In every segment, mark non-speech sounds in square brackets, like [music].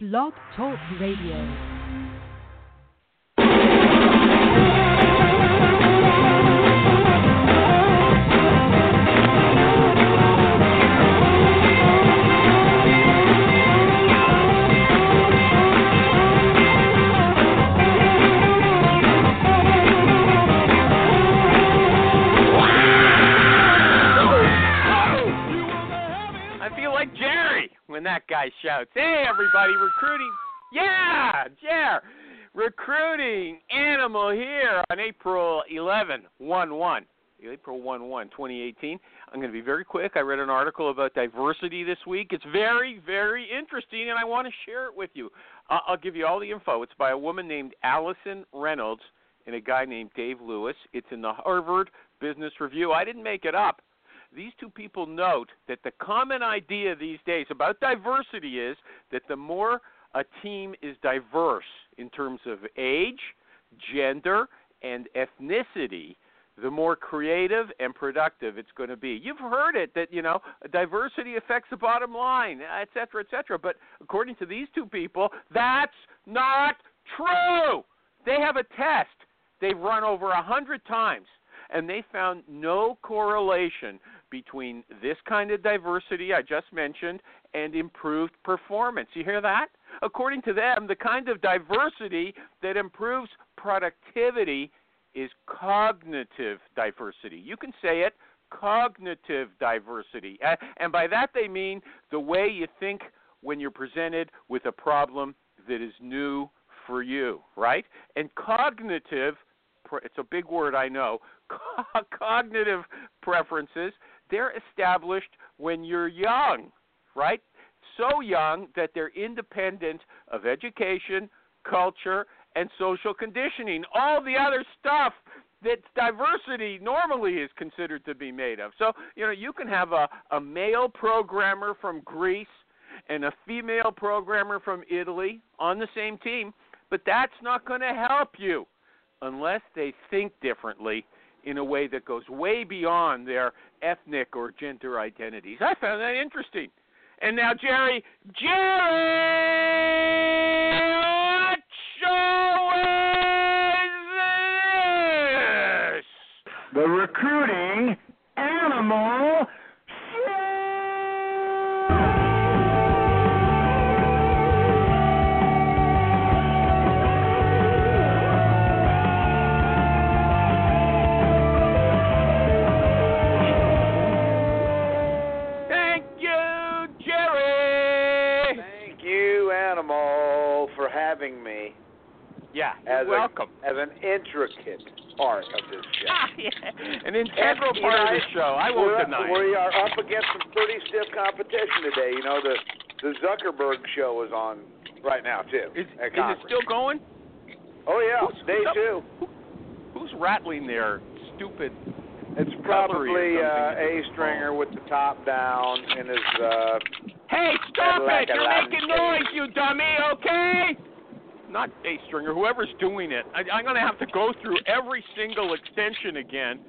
Blog Talk Radio. When that guy shouts, "Hey, everybody, recruiting!" Yeah, Jer, recruiting animal here on April 11, 1 1. April 1 1, 2018. I'm going to be very quick. I read an article about diversity this week. It's very, very interesting, and I want to share it with you. I'll give you all the info. It's by a woman named Alison Reynolds and a guy named Dave Lewis. It's in the Harvard Business Review. I didn't make it up these two people note that the common idea these days about diversity is that the more a team is diverse in terms of age, gender, and ethnicity, the more creative and productive it's going to be. You've heard it that you know diversity affects the bottom line, et cetera, et cetera. But according to these two people, that's not true. They have a test they've run over a hundred times, and they found no correlation between this kind of diversity I just mentioned and improved performance. You hear that? According to them, the kind of diversity that improves productivity is cognitive diversity. You can say it cognitive diversity. And by that they mean the way you think when you're presented with a problem that is new for you, right? And cognitive it's a big word I know. [laughs] Cognitive preferences, they're established when you're young, right? So young that they're independent of education, culture, and social conditioning. All the other stuff that diversity normally is considered to be made of. So, you know, you can have a, a male programmer from Greece and a female programmer from Italy on the same team, but that's not going to help you unless they think differently in a way that goes way beyond their ethnic or gender identities. I found that interesting. And now, Jerry, Jerry, what show is this? The recruiting as you're a- as an intricate part of this show. [laughs] Ah, yeah. An integral And, part know, of the show. I won't deny. We are up against some pretty stiff competition today. You know, the the Zuckerberg show is on right now too. Is, is it still going? Oh yeah, Who's- day who's two. Who's rattling their stupid? It's probably uh, A stringer with the top down in his. Uh, Hey, stop it! You're making noise, you dummy. Okay? Not Astringer. Whoever's doing it, I, I'm going to have to go through every single extension again.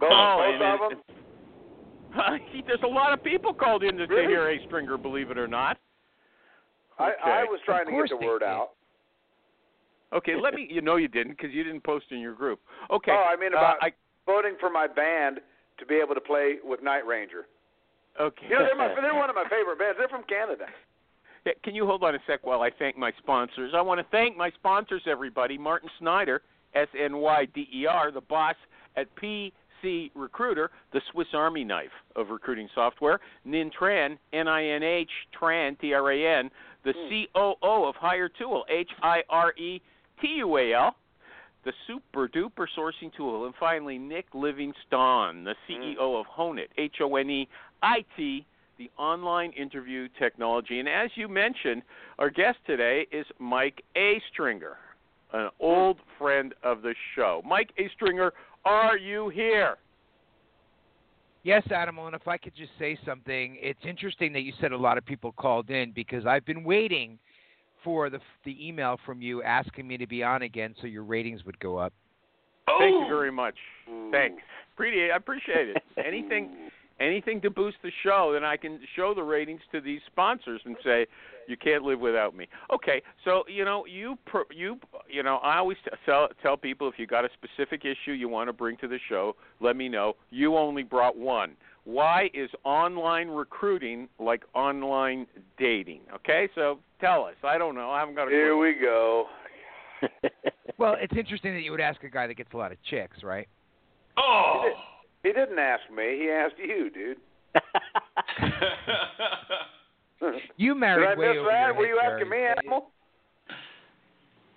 both, calling both of and- them. [laughs] There's a lot of people called in to, to Really? hear Astringer, believe it or not. I, I was trying to get the word did. out. Okay, let me. You know you didn't because you didn't post in your group. Okay. Oh, I mean uh, about I, voting for my band to be able to play with Night Ranger. okay. You know, they're, my, [laughs] they're one of my favorite bands. They're from Canada. Yeah, Can you hold on a sec while I thank my sponsors? I want to thank my sponsors, everybody. Martin Snyder, S N Y D E R, the boss at PC Recruiter, the Swiss Army knife of recruiting software. Ninh Tran, N I N H Tran, T R A N, the hmm. COO of Hiretual, H I R E T U A L. The super duper sourcing tool, and finally Nick Livingstone, the hmm. CEO of Honeit, H O N E I T, the online interview technology. And as you mentioned, our guest today is Mike A. Stringer, an old friend of the show. Mike A. Stringer, are you here? Yes, Adam, and if I could just say something, it's interesting that you said a lot of people called in because I've been waiting for the the email from you asking me to be on again so your ratings would go up. Thank you very much. Thanks. Appreciate I appreciate it. Anything anything to boost the show, then I can show the ratings to these sponsors and say you can't live without me. Okay, so you know you per, you you know I always tell tell people if you got a specific issue you want to bring to the show, let me know. You only brought one. Why is online recruiting like online dating? Okay, so tell us. I don't know. I haven't got a Here we go. [laughs] Well, it's interesting that you would ask a guy that gets a lot of chicks, right? Oh. He didn't ask me. He asked you, dude. [laughs] You married Did married I way miss over that? your Were you asking me, Jerry. Animal?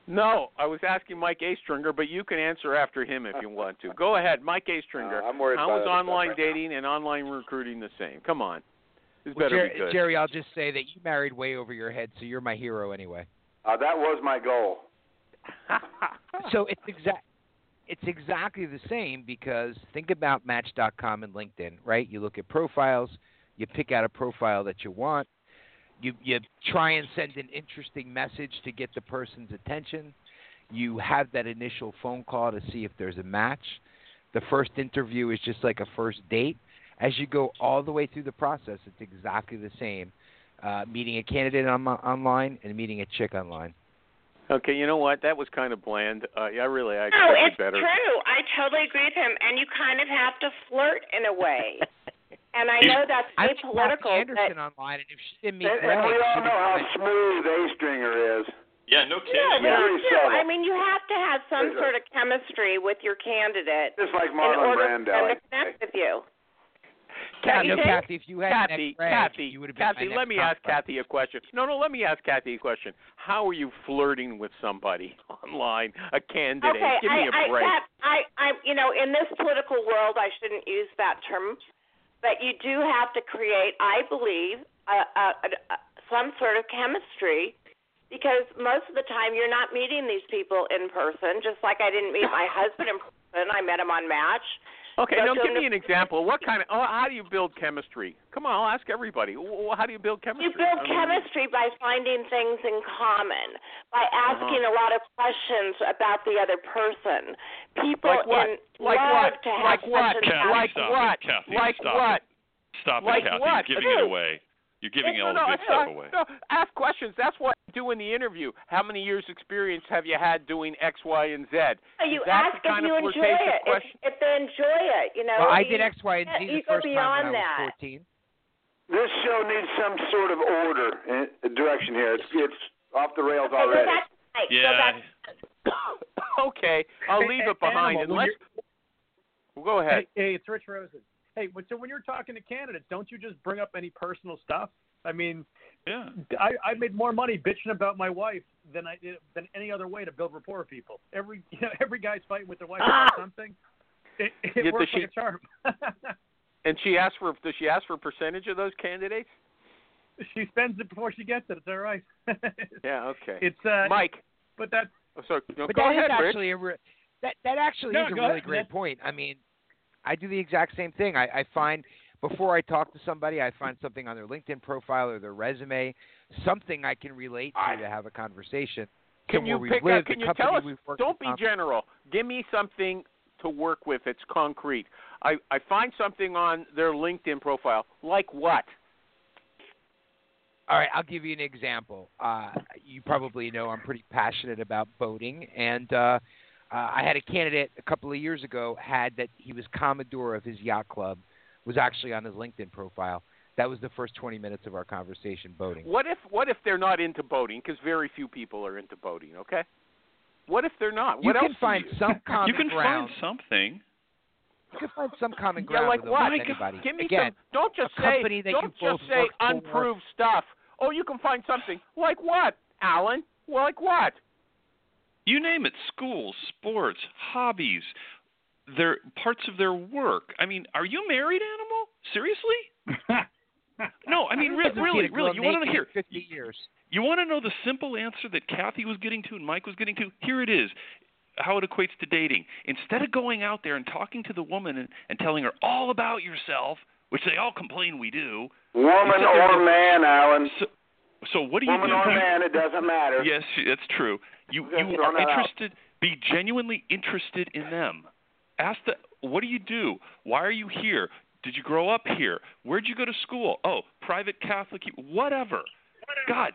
No, I was asking Mike Astringer, but you can answer after him if you want to. Go ahead, Mike Astringer. Uh, I'm worried How about is online right now. dating and online recruiting the same? Come on. This Well, better Jer- be good. Jerry, I'll just say that you married way over your head, so you're my hero anyway. Uh, that was my goal. [laughs] so it's exact it's exactly the same because think about match.com and linkedin right? You look at profiles you pick out a profile that you want you you try and send an interesting message to get the person's attention. You have that initial phone call to see if there's a match. The first interview is just like a first date. As you go all the way through the process it's exactly the same uh, meeting a candidate on, online and meeting a chick online Okay, you know what? That was kind of bland. Uh, yeah, I really, I No, it's better. true. I totally agree with him. And you kind of have to flirt in a way. [laughs] and I know that's I met apolitical, Kathy but online, and if she didn't meet And, and we all know how smooth A stringer is. Yeah, no kidding. but Yeah. you Very I mean, you have to have some sort of chemistry with your candidate Just like in Marlon order Brando. for them to connect with you. Kathy, no. Kathy, if you had Kathy, met Greg, Kathy, you would have been Kathy, let next me ask contact. Kathy a question. No, no, let me ask Kathy a question. How are you flirting with somebody [laughs] online, a candidate? Okay, Give me I, a break. I, I, I, you know, in this political world, I shouldn't use that term, but you do have to create, I believe, a, a, a, a, some sort of chemistry, because most of the time you're not meeting these people in person. Just like I didn't meet my [laughs] husband in person, I met him on Match. Okay, now give me an example. What kind of? Oh, how do you build chemistry? Come on, I'll ask everybody. How do you build chemistry? You build I mean, chemistry by finding things in common, by asking Uh-huh. a lot of questions about the other person. People Like what? in Like love what? to have Like what? such an Kathy, Like stop what? It, Kathy, Like stop what? It. Stop Like it, Kathy. what? You're giving it away. You're giving no, all no, the good no, stuff away. no, ask questions. That's what I do in the interview. How many years' experience have you had doing X, Y, and Z? You That's ask if you enjoy it. If, if they enjoy it, you know. Well, I you, did X, Y, and Z the first time beyond when I was 14. This show needs some sort of order and direction here. It's it's off the rails Okay, well, already. that's right. So Yeah. that's, [coughs] okay, I'll leave it behind. And Animal, when let's well, go ahead. Hey, hey, it's Rich Rosen. Hey, but so when you're talking to candidates, don't you just bring up any personal stuff? I mean, Yeah. I, I made more money bitching about my wife than I did than any other way to build rapport with people. Every [laughs] you know, every guy's fighting with their wife about something. It, it Yeah, works she- like a charm. [laughs] And she asked for does she ask for a percentage of those candidates? she spends it before she gets it. It's all right. [laughs] Yeah, okay. It's uh, Mike. but that's Oh, sorry. No, But go that is ahead, Rich. actually a re- that that actually No, is a go really ahead. great point. I mean, I do the exact same thing. I, I find before I talk to somebody, I find something on their LinkedIn profile or their resume, something I can relate to to have a conversation. Can you pick lived, up? Can you tell us? Don't be general. Give me something to work with. It's concrete. I I find something on their LinkedIn profile. Like what? All right, I'll give you an example. Uh, you probably know I'm pretty passionate about boating, and uh, uh, I had a candidate a couple of years ago had that he was commodore of his yacht club, was actually on his LinkedIn profile. That was the first 20 minutes of our conversation boating. What if what if they're not into boating? Because very few people are into boating. Okay. What if they're not? You What can else do find you? some [laughs] common You can ground. find something. You can find some common Yeah, ground like with what? almost anybody. Give me Again, some. Don't just say. don't just say work for. unproved stuff. Oh, you can find something. Like what, Alan? Well, like what? You name it, schools, sports, hobbies, their parts of their work. I mean, are you married, animal? Seriously? [laughs] No, I mean, re- really, really. You want to hear? 50 years. You want to know the simple answer that Kathy was getting to and Mike was getting to? Here it is. How it equates to dating. Instead of going out there and talking to the woman and, and telling her all about yourself, which they all complain we do. Woman or man, Alan. So, so what do you Woman do? or man, it doesn't matter. Yes, that's true. You Just you are that out. interested. Be genuinely interested in them. Ask the what do you do? Why are you here? Did you grow up here? Where'd you go to school? Oh, private Catholic, whatever. God.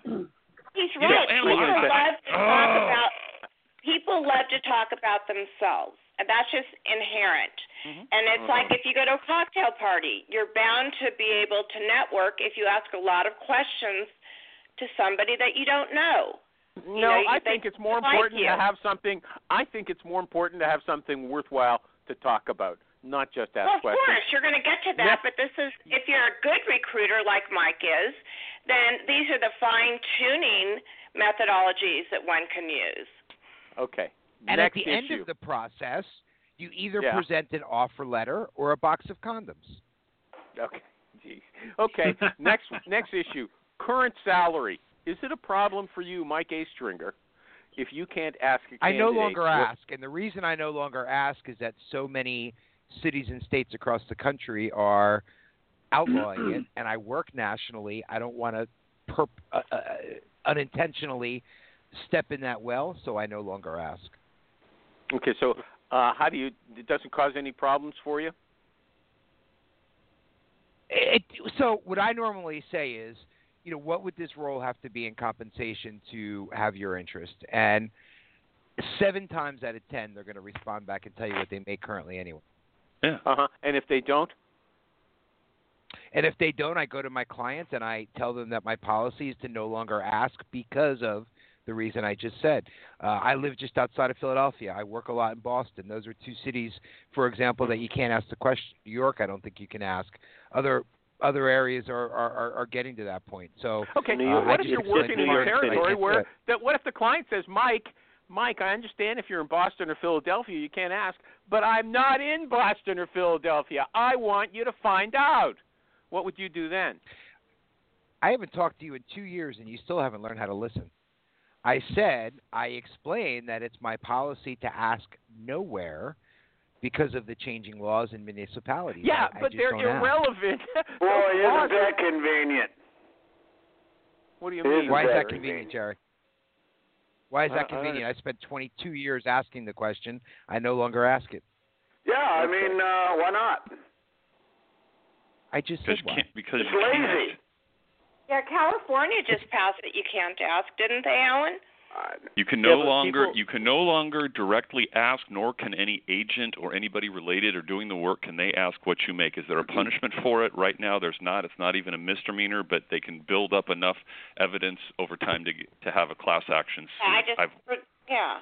He's You know, right. people love to talk Oh. about people love to talk about themselves, and that's just inherent. Mhm. And it's Mhm. like if you go to a cocktail party, you're bound to be able to network if you ask a lot of questions to somebody that you don't know. No, You know, I they think it's more important you. to have something. I think it's more important to have something worthwhile to talk about, not just ask well, of questions. course, you're going to get to that, Next- but this is if you're a good recruiter like Mike is, then these are the fine tuning methodologies that one can use. Okay. And Next at the end of the process, you either Yeah. present an offer letter or a box of condoms. Okay. [laughs] Jeez. Okay. [laughs] next next issue. Current salary. Is it a problem for you, Mike A. Stringer, if you can't ask a I no longer ask, and the reason I no longer ask is that so many cities and states across the country are outlawing it, [clears throat] and I work nationally. I don't want to perp- uh, uh, unintentionally step in that well, so I no longer ask. Okay, so uh, how do you? It doesn't cause any problems for you. It, so what I normally say is, you know, what would this role have to be in compensation to have your interest? And seven times out of ten, they're going to respond back and tell you what they make currently anyway. Yeah. Uh huh. And if they don't, And if they don't, I go to my clients and I tell them that my policy is to no longer ask because of the reason I just said. Uh, I live just outside of Philadelphia. I work a lot in Boston. Those are two cities, for example, that you can't ask the question. New York, I don't think you can ask. Other other areas are are, are, getting to that point. So okay. Uh, what if you're working in a York City, I territory where that? What if the client says, Mike? Mike, I understand if you're in Boston or Philadelphia, you can't ask, but I'm not in Boston or Philadelphia. I want you to find out. What would you do then? I haven't talked to you in two years, and you still haven't learned how to listen. I said I explained that it's my policy to ask nowhere because of the changing laws in municipalities. Yeah, I, I but just they're irrelevant. [laughs] Boy, Those isn't that convenient? What do you It mean? Why is that convenient, Jerry? Why is I- that I convenient? I spent 22 years asking the question. I no longer ask it. Yeah, I mean, uh, why not? I just Because said you why. can't. Because It's lazy. can't. Yeah, California just passed it. You can't ask, didn't they, Alan? Uh, You can no but longer people- you can no longer directly ask, nor can any agent or anybody related or doing the work can they ask what you make. Is there a punishment for it? Right now, there's not. It's not even a misdemeanor, but they can build up enough evidence over time to get- to have a class action suit. I just, I've, yeah.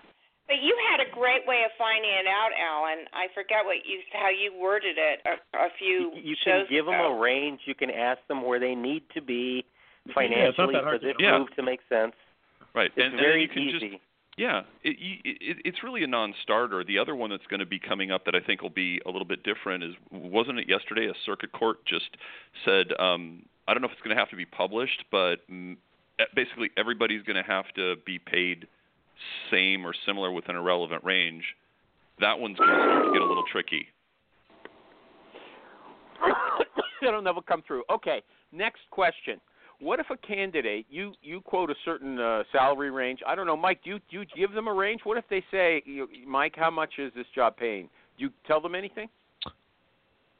But you had a great way of finding it out, Alan. I forget what you how you worded it a, a few You, you can shows give them ago. a range. You can ask them where they need to be Yeah, it's not financially that hard for this do. Yeah. move to make sense. Right, It's and, and you can easy. just Yeah, it, it, it's really a non-starter. The other one that's going to be coming up that I think will be a little bit different is wasn't it yesterday a circuit court just said um, I don't know if it's going to have to be published, but basically everybody's going to have to be paid same or similar within a relevant range. That one's going to start to get a little tricky. [coughs] It'll never come through. Okay, next question. What if a candidate you you quote a certain uh, salary range? I don't know, Mike. Do you do you give them a range? What if they say, you, Mike, how much is this job paying? Do you tell them anything?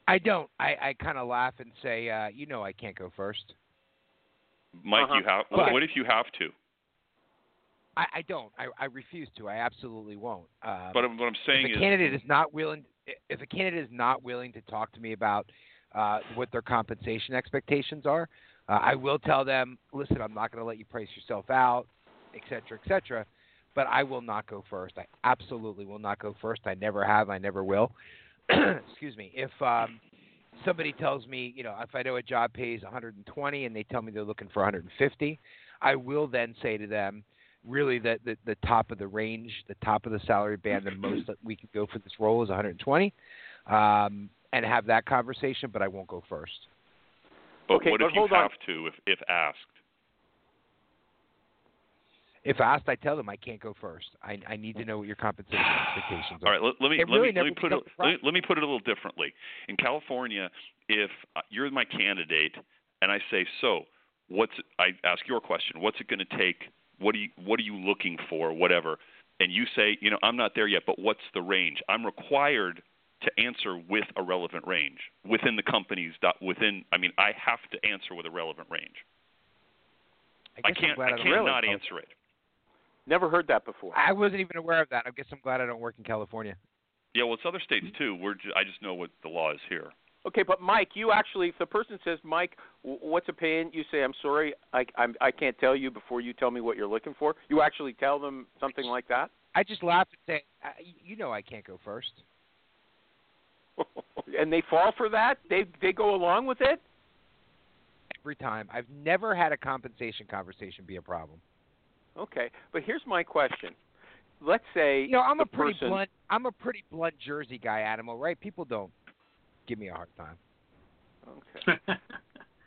I don't. I, I kind of laugh and say, uh, you know, I can't go first. Mike, Uh-huh. you have. Okay. What if you have to? I, I don't. I, I refuse to. I absolutely won't. Um, But what I'm saying if a is, candidate is not willing, if a candidate is not willing to talk to me about uh, what their compensation expectations are, uh, I will tell them, listen, I'm not going to let you price yourself out, et cetera, et cetera. But I will not go first. I absolutely will not go first. I never have. I never will. [clears throat] Excuse me. If um, somebody tells me, you know, if I know a job pays 120 and they tell me they're looking for 150, I will then say to them, really the, the the top of the range, the top of the salary band, the most that we can go for this role is 120, um, and have that conversation. But I won't go first. But Okay, what but if you hold on. have to, if if asked? If asked, I tell them I can't go first. I I need to know what your compensation [sighs] expectations are. All right, let, let me It let really me let me put it a let me, let me put it a little differently. In California, if uh, you're my candidate and I say, "So, what's I ask your question, what's it going to take? What are you what are you looking for, whatever?" And you say, "You know, I'm not there yet, but what's the range?" I'm required to answer with a relevant range within the company's dot within. I mean, I have to answer with a relevant range. I, guess I'm can't. glad I can't Really? not answer it. Never heard that before. I wasn't even aware of that. I guess I'm glad I don't work in California. Yeah, well, it's other states mm-hmm. too. We're ju- I just know what the law is here. Okay, but Mike, you actually, if the person says, Mike, what's a pain? You say, I'm sorry, I, I'm, I can't tell you before you tell me what you're looking for. You actually tell them something like that? I just laugh and say, "You know, I can't go first. [laughs] and they fall for that? They they go along with it? every time. I've never had a compensation conversation be a problem. Okay, but here's my question. Let's say You know, I'm a pretty person, blunt. I'm a pretty blunt Jersey guy, Animal. Right? People don't give me a hard time. Okay. [laughs]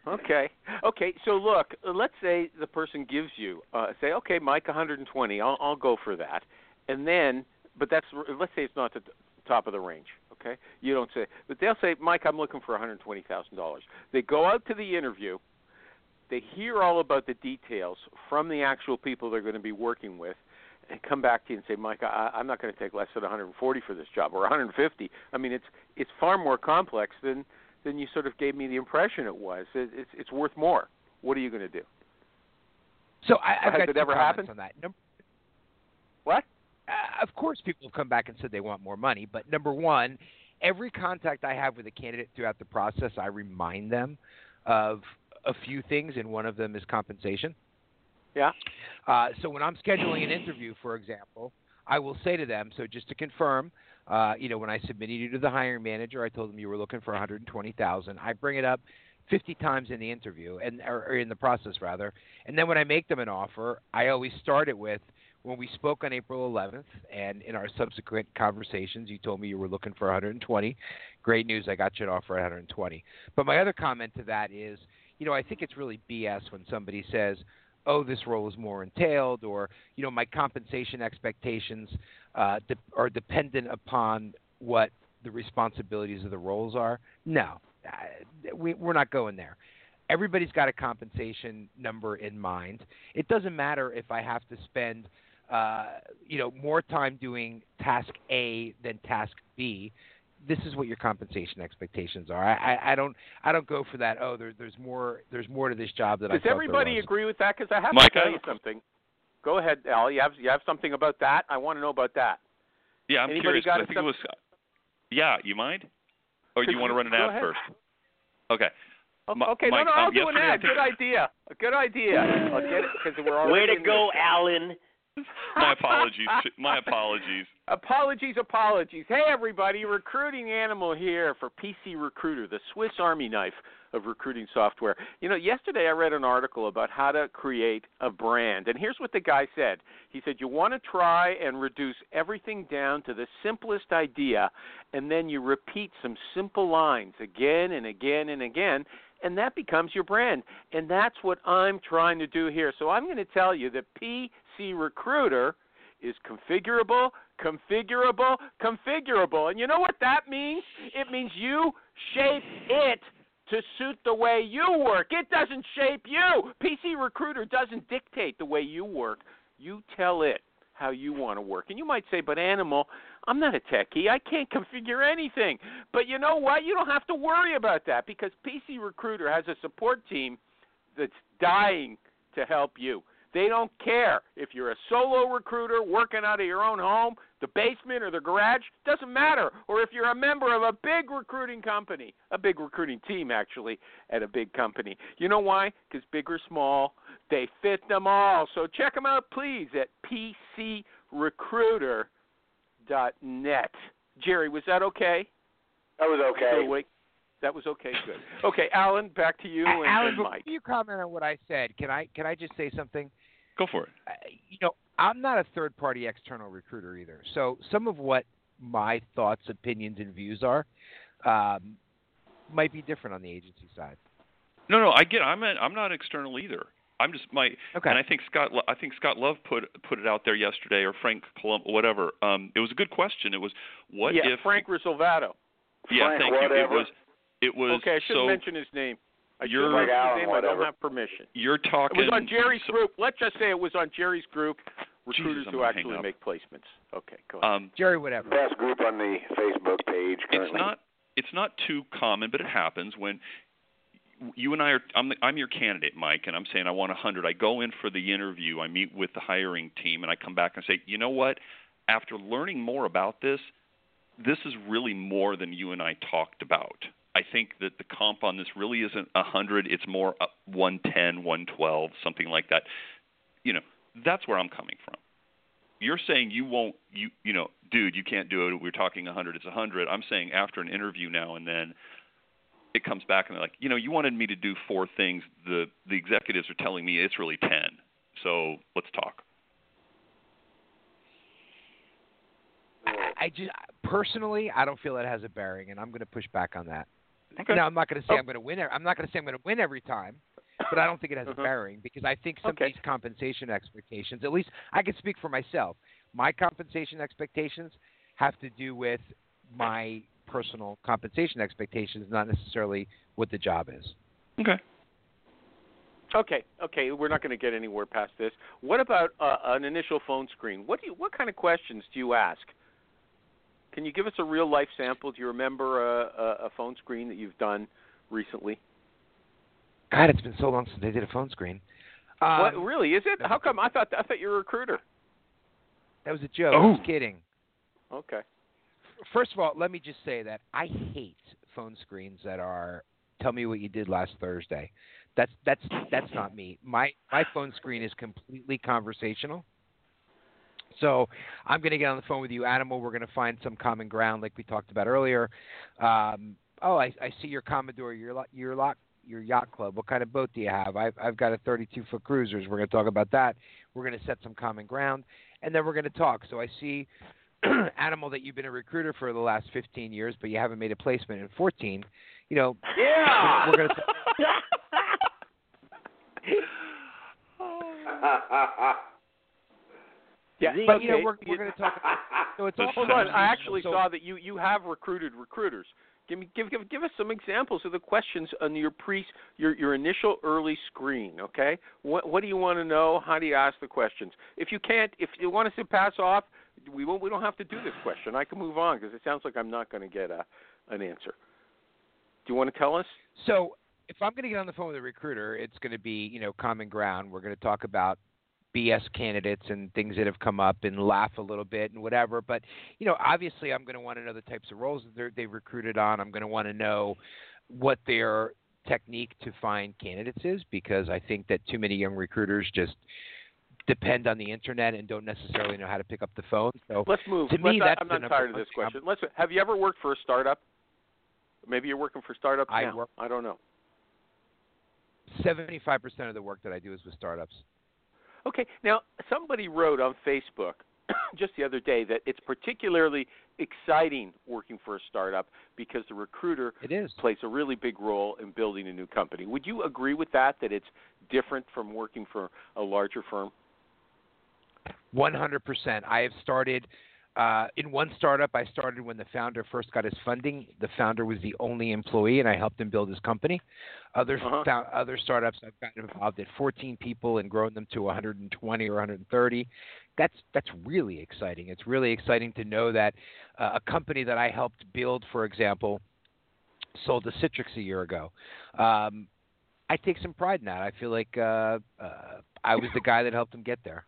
Okay. Okay. So look, let's say the person gives you, uh, say, okay, Mike, 120. I'll I'll go for that, and then, but that's let's say it's not the top of the range. Okay. You don't say, but they'll say, Mike, I'm looking for 120 thousand dollars. They go out to the interview. They hear all about the details from the actual people they're going to be working with, and come back to you and say, Mike, I, I'm not going to take less than 140 for this job or 150. I mean, it's it's far more complex than than you sort of gave me the impression it was. It, it's it's worth more. What are you going to do? So I, I've Has got it ever happened? on that. Number, What? Uh, of course, people have come back and said they want more money. But number one, every contact I have with a candidate throughout the process, I remind them of a few things, and one of them is compensation. Yeah. Uh, so when I'm scheduling an interview, for example, I will say to them, so just to confirm, uh, you know, when I submitted you to the hiring manager, I told them you were looking for 120,000. I bring it up 50 times in the interview and or, or in the process rather, and then when I make them an offer, I always start it with when we spoke on April 11th, and in our subsequent conversations, you told me you were looking for 120. Great news, I got you an offer at 120. But my other comment to that is, you know, I think it's really BS when somebody says, "Oh, this role is more entailed," or you know, my compensation expectations uh, de- are dependent upon what the responsibilities of the roles are. No, uh, we, we're not going there. Everybody's got a compensation number in mind. It doesn't matter if I have to spend, uh, you know, more time doing task A than task B. This is what your compensation expectations are. I, I, I don't I don't go for that. Oh, there, there's more there's more to this job than I Does thought there everybody was. agree with that? Because I have Mike, to tell you something. Go ahead, Al. You have you have something about that? I want to know about that. Yeah, I'm Anybody curious. got 'cause I a think sub- it was. Yeah, you mind? Or do you want to run an ad ahead. first? Okay. O- okay, Mike, no, no, I'll um, do an ad. Good idea. A good idea. I'll get it because we're already Way to go, this. Alan. My apologies. My apologies. Apologies, apologies. Hey, everybody, recruiting animal here for PC Recruiter, the Swiss Army knife of recruiting software. You know, yesterday I read an article about how to create a brand, and here's what the guy said. He said, You want to try and reduce everything down to the simplest idea, and then you repeat some simple lines again and again and again. And that becomes your brand. And that's what I'm trying to do here. So I'm going to tell you that PC Recruiter is configurable, configurable, configurable. And you know what that means? It means you shape it to suit the way you work. It doesn't shape you. PC Recruiter doesn't dictate the way you work. You tell it how you want to work. And you might say, but Animal, I'm not a techie. I can't configure anything. But you know what? You don't have to worry about that because PC Recruiter has a support team that's dying to help you. They don't care if you're a solo recruiter working out of your own home, the basement, or the garage. Doesn't matter. Or if you're a member of a big recruiting company, a big recruiting team, actually, at a big company. You know why? Because big or small, they fit them all. So check them out, please, at pcrecruiter.net. Jerry, was that okay? That was Still okay. awake? That was okay. Good. Okay, Alan, back to you and, Alan, and before Mike. you comment on what I said, can I can I just say something? Go for it. uh, you know, I'm not a third party external recruiter either. So some of what my thoughts, opinions, and views are um, might be different on the agency side. No, no, I get. I'm a, I'm not external either. I'm just my. Okay. And I think Scott. I think Scott Love put put it out there yesterday, or Frank Colum, whatever. Um, it was a good question. It was what yeah, if Frank Risolvato. Yeah, Frank thank you. It was. It was. Okay, I should so have mentioned his name. I should you're- have mentioned Alan, his name. I don't have permission. you're It talking. was on Jerry's so- group. Let's just say it was on Jerry's group recruiters I'm who actually make placements. Okay, go ahead. Um, Jerry, whatever. Best group on the Facebook page currently. it's not it's not too common, but it happens when you and I are I'm the, I'm your candidate, Mike, and I'm saying I want a 100. I go in for the interview, I meet with the hiring team, and I come back and say, you know what? After learning more about this, this is really more than you and I talked about. I think that the comp on this really isn't a 100. It's more uh, 110, 112, something like that. You know, that's where I'm coming from. You're saying you won't, you you know, dude, you can't do it. We're talking 100. It's 100. I'm saying after an interview now and then, it comes back and they're like, you know, you wanted me to do four things. The the executives are telling me it's really 10. So let's talk. I, I just personally, I don't feel it has a bearing, and I'm going to push back on that. Okay. Now, I'm not going to say I'm going to win. I'm not going to say I'm going to win every time, but I don't think it has Mhm. a bearing because I think some Okay. of these compensation expectations, at least I can speak for myself. My compensation expectations have to do with my personal compensation expectations, not necessarily what the job is. Okay. Okay, okay, we're not going to get anywhere past this. What about uh, an initial phone screen? What do you, what kind of questions do you ask? Can you give us a real life sample? Do you remember a, a, a phone screen that you've done recently? God, it's been so long since I did a phone screen. Um, what really is it? How come? I thought I thought you were a recruiter. That was a joke. I Oh. was kidding. Okay. First of all, let me just say that I hate phone screens that are tell me what you did last Thursday. That's that's that's not me. My my phone screen is completely conversational. So I'm going to get on the phone with you, Animal. We're going to find some common ground, like we talked about earlier. Um, oh, I, I see your Commodore, your lo- your lock, your yacht club. What kind of boat do you have? I've I've got a 32 foot cruisers. We're going to talk about that. We're going to set some common ground, and then we're going to talk. So I see, [clears throat] Animal, that you've been a recruiter for the last 15 years, but you haven't made a placement in 14. You know, Yeah. we're going to. [laughs] [laughs] [laughs] Yeah, Z- But you know, okay, we're we're going to talk. [laughs] So it's all Hold on, I actually So- saw that you you have recruited recruiters. Give me give give give us some examples of the questions on your pre your your initial early screen. Okay, what what do you want to know? How do you ask the questions? If you can't, if you want us to pass off, we won't. We don't have to do this question. I can move on because it sounds like I'm not going to get a an answer. Do you want to tell us? So if I'm going to get on the phone with a recruiter, it's going to be you know common ground. We're going to talk about BS candidates and things that have come up and laugh a little bit and whatever. But you know, obviously, I'm going to want to know the types of roles that they're, they've recruited on. I'm going to want to know what their technique to find candidates is because I think that too many young recruiters just depend on the internet and don't necessarily know how to pick up the phone. So Let's move. To me, Let's- that's I'm not tired of this. I'm- question. Let's. Have you ever worked for a startup? Maybe you're working for startups I now. work- I don't know. 75% of the work that I do is with startups. Okay, now somebody wrote on Facebook [coughs] just the other day that it's particularly exciting working for a startup because the recruiter It is. plays a really big role in building a new company. Would you agree with that? That it's different from working for a larger firm? 100%. I have started uh, in one startup. I started when the founder first got his funding. The founder was the only employee, and I helped him build his company. Other Uh-huh. other startups, I've gotten involved at 14 people and grown them to 120 or 130. That's that's really exciting. It's really exciting to know that uh, a company that I helped build, for example, sold to Citrix a year ago. Um, I take some pride in that. I feel like uh, uh, I was the guy that helped them get there.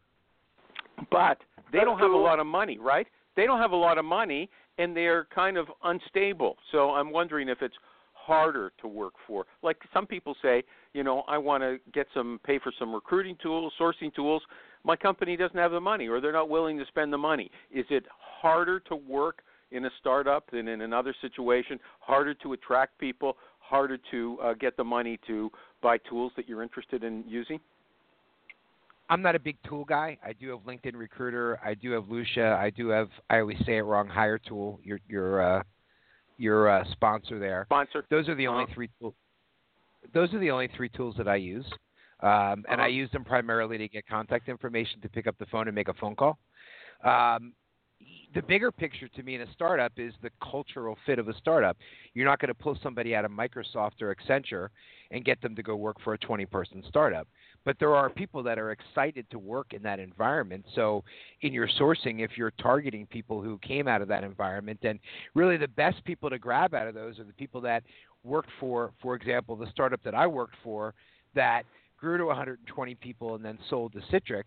But they That's don't have a lot of money, right? They don't have a lot of money and they're kind of unstable. So I'm wondering if it's harder to work for. Like some people say, you know, I want to get some pay for some recruiting tools, sourcing tools. My company doesn't have the money or they're not willing to spend the money. Is it harder to work in a startup than in another situation? Harder to attract people, harder to uh, get the money to buy tools that you're interested in using? I'm not a big tool guy. I do have LinkedIn Recruiter. I do have Lusha. I do have. I always say it wrong. Hiretual. Your your uh, your uh, sponsor there. Sponsor? Those are the only Uh-huh. three tools. Those are the only three tools that I use, um, and I Uh-huh. use them primarily to get contact information to pick up the phone and make a phone call. Um, the bigger picture to me in a startup is the cultural fit of a startup. You're not going to pull somebody out of Microsoft or Accenture and get them to go work for a 20 person startup. But there are people that are excited to work in that environment. So, in your sourcing, if you're targeting people who came out of that environment, then really the best people to grab out of those are the people that worked for, for example, the startup that I worked for that grew to 120 people and then sold to Citrix.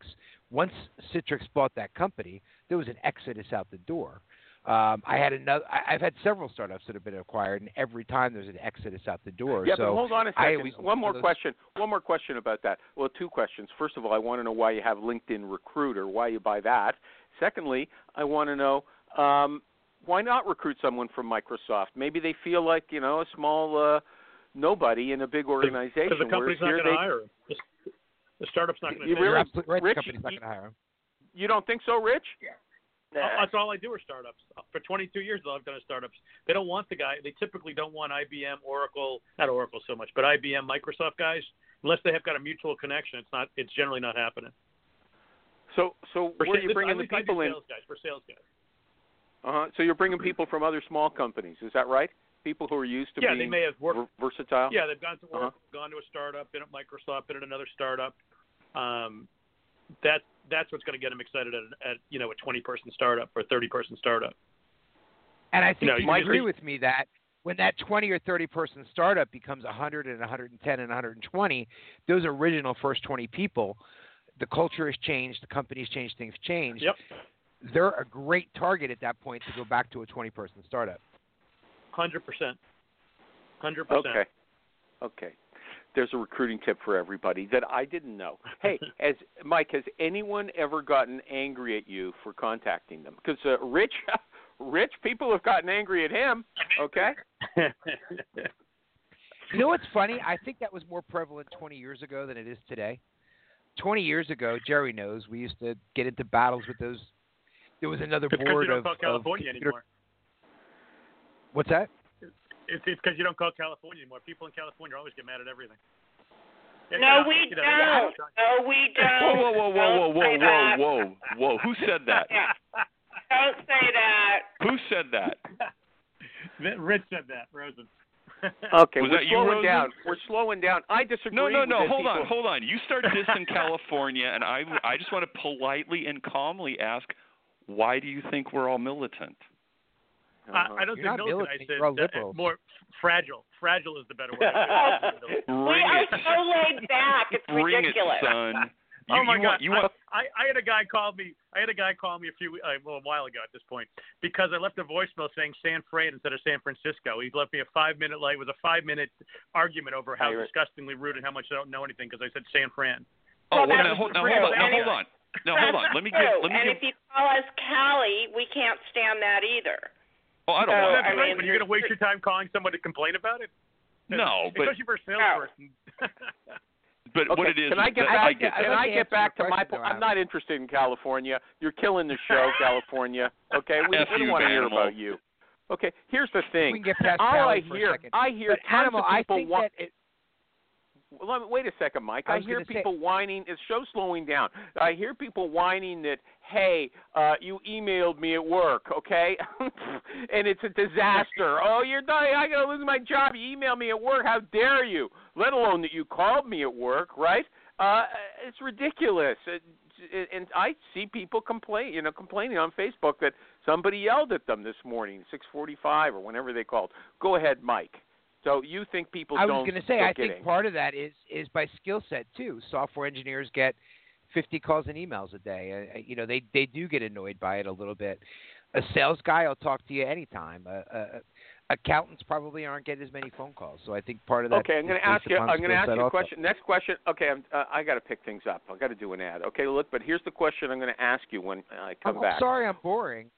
Once Citrix bought that company, there was an exodus out the door. Um, I had another. I, I've had several startups that have been acquired, and every time there's an exodus out the door. Yeah, so but hold on a I second. always One more those- question. One more question about that. Well, two questions. First of all, I want to know why you have LinkedIn Recruiter. Why you buy that? Secondly, I want to know um, why not recruit someone from Microsoft? Maybe they feel like you know a small uh, nobody in a big organization. Because the company's not going to here hire him. The, the startup's not going to. You take really- You're absolutely right. Rich, the company's not going to hire him. you don't think so, Rich? Oh, That's all I do are startups. For 22 years, though, I've done startups. They don't want the guy. They typically don't want IBM, Oracle, not Oracle so much, but IBM, Microsoft guys, unless they have got a mutual connection. It's not. It's generally not happening. So, so For where are you bringing at the least I people in? Sales guys for sales guys. Uh-huh. So you're bringing people from other small companies. Is that right? People who are used to Yeah, being they may have worked. ver- versatile. Yeah, they've gone to Uh-huh. Gone to a startup, been at Microsoft, been at another startup. Um, that that's what's going to get them excited at, at you know a 20 person startup or 30 person startup. And I think know, you you agree with me that when that 20 or 30 person startup becomes 100 and 110 and 120, those original first 20 people, the culture has changed, the company's changed, things changed. Yep, They're a great target at that point to go back to a 20 person startup. hundred percent, hundred percent. Okay. Okay. There's a recruiting tip for everybody that I didn't know. [laughs] Hey, as Mike, has anyone ever gotten angry at you for contacting them? Because uh, Rich, [laughs] Rich, people have gotten angry at him. Okay. [laughs] You know what's funny? I think that was more prevalent 20 years ago than it is today. 20 years ago, Jerry knows, we used to get into battles with those. There was another It's because board you don't of, call of California computer- anymore. What's that? It's it's because you don't call California anymore. People in California always get mad at everything. Yeah, No, we you know, don't. No, we [laughs] don't. Whoa, whoa, whoa, whoa, whoa, whoa, whoa, whoa, whoa! Who said that? Yeah. [laughs] Don't say that. Who said that? [laughs] Rich said that, Rosen. Okay. Was we're that you, slowing Rosen? down. We're slowing down. I disagree. No, no, no. this Hold on, hold on. You start dissing California, and I, I just want to politely and calmly ask, why do you think we're all militant? Uh-huh. I, I don't You're think militant. I said you're all that- liberals. more fragile. Fragile is the better way. to put it. We are so laid back. It's Bring ridiculous. it, son. [laughs] You, oh my you god! Want, you want, I, I I had a guy call me. I had a guy call me a few uh, well, a while ago at this point because I left a voicemail saying San Fran instead of San Francisco. He left me a five minute like it was a five minute argument over how Hey, disgustingly rude and how much I don't know anything because I said San Fran. oh, Well, well, that's now, hold, now hold on. Now hold on. Now hold on. That's Let me true. give. Let me and give. if you call us Callie, we can't stand that either. Oh, I don't So, want. That's I right. mean, but you're gonna waste your time calling someone to complain about it. No, but especially for a salesperson. [laughs] but Okay, what it is. can I get back? I get can I to get back to my? question, Po- though, I'm not interested in California. You're killing the show, [laughs] California. Okay, we, F we don't want to hear about you. Okay, here's the thing. We thing. can get past All I for a hear, second. I hear But tons Animal, of I think wa- that it, Well, wait a second, Mike. I I, hear gonna say- people whining. Is show slowing down? I hear people whining that, hey, uh, you emailed me at work, okay, [laughs] and it's a disaster. [laughs] oh, you're dying. I gotta lose my job. You emailed me at work. How dare you? Let alone that you called me at work, right? Uh, it's ridiculous. It, and I see people complain, you know, complaining on Facebook that somebody yelled at them this morning, 6:45 or whenever they called. Go ahead, Mike. So you think people I was going to say, I think part of that is is by skill set too. Software engineers get 50 calls and emails a day. Uh, you know, they they do get annoyed by it a little bit. A sales guy will talk to you anytime. Uh, uh, accountants probably aren't getting as many phone calls. So I think part of that. Okay, I'm going to ask you. I'm going to ask you a also. question. Next question. Okay, I'm, uh, I got to pick things up. I got to do an ad. Okay, look, but here's the question I'm going to ask you when I come I'm, back. I'm sorry, I'm boring.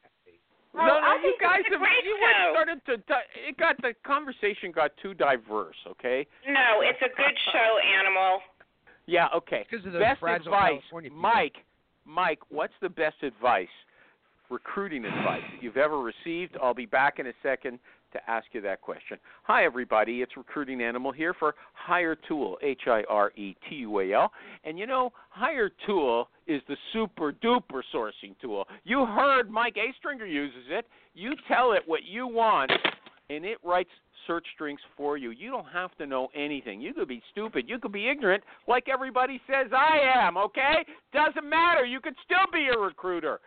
Well, no, no, you guys have great you show. went started to. di- It got the conversation got too diverse. Okay. No, it's a good show, Animal. Yeah. Okay. Because of the best advice, Mike. Mike, what's the best advice recruiting advice that you've ever received. I'll be back in a second to ask you that question. Hi, everybody. It's Recruiting Animal here for Hire Tool, H I R E T U A L. And you know, Hire Tool is the super duper sourcing tool. You heard Mike Astringer uses it. You tell it what you want, and it writes search strings for you. You don't have to know anything. You could be stupid. You could be ignorant, like everybody says I am, okay? Doesn't matter. You could still be a recruiter.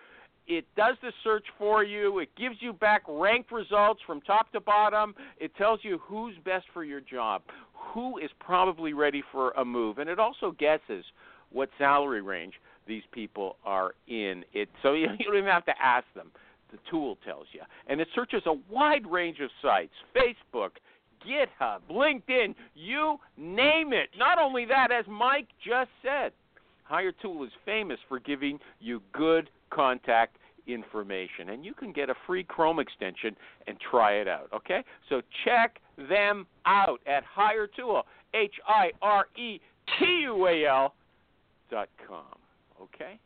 It does the search for you. It gives you back ranked results from top to bottom. It tells you who's best for your job, who is probably ready for a move, and it also guesses what salary range these people are in. It so [laughs] you don't even have to ask them. The tool tells you, and it searches a wide range of sites: Facebook, GitHub, LinkedIn, you name it. Not only that, as Mike just said, Hiretual is famous for giving you good contact information. And you can get a free Chrome extension and try it out. Okay? So check them out at Hiretual, H I R E T U A L dot com. Okay?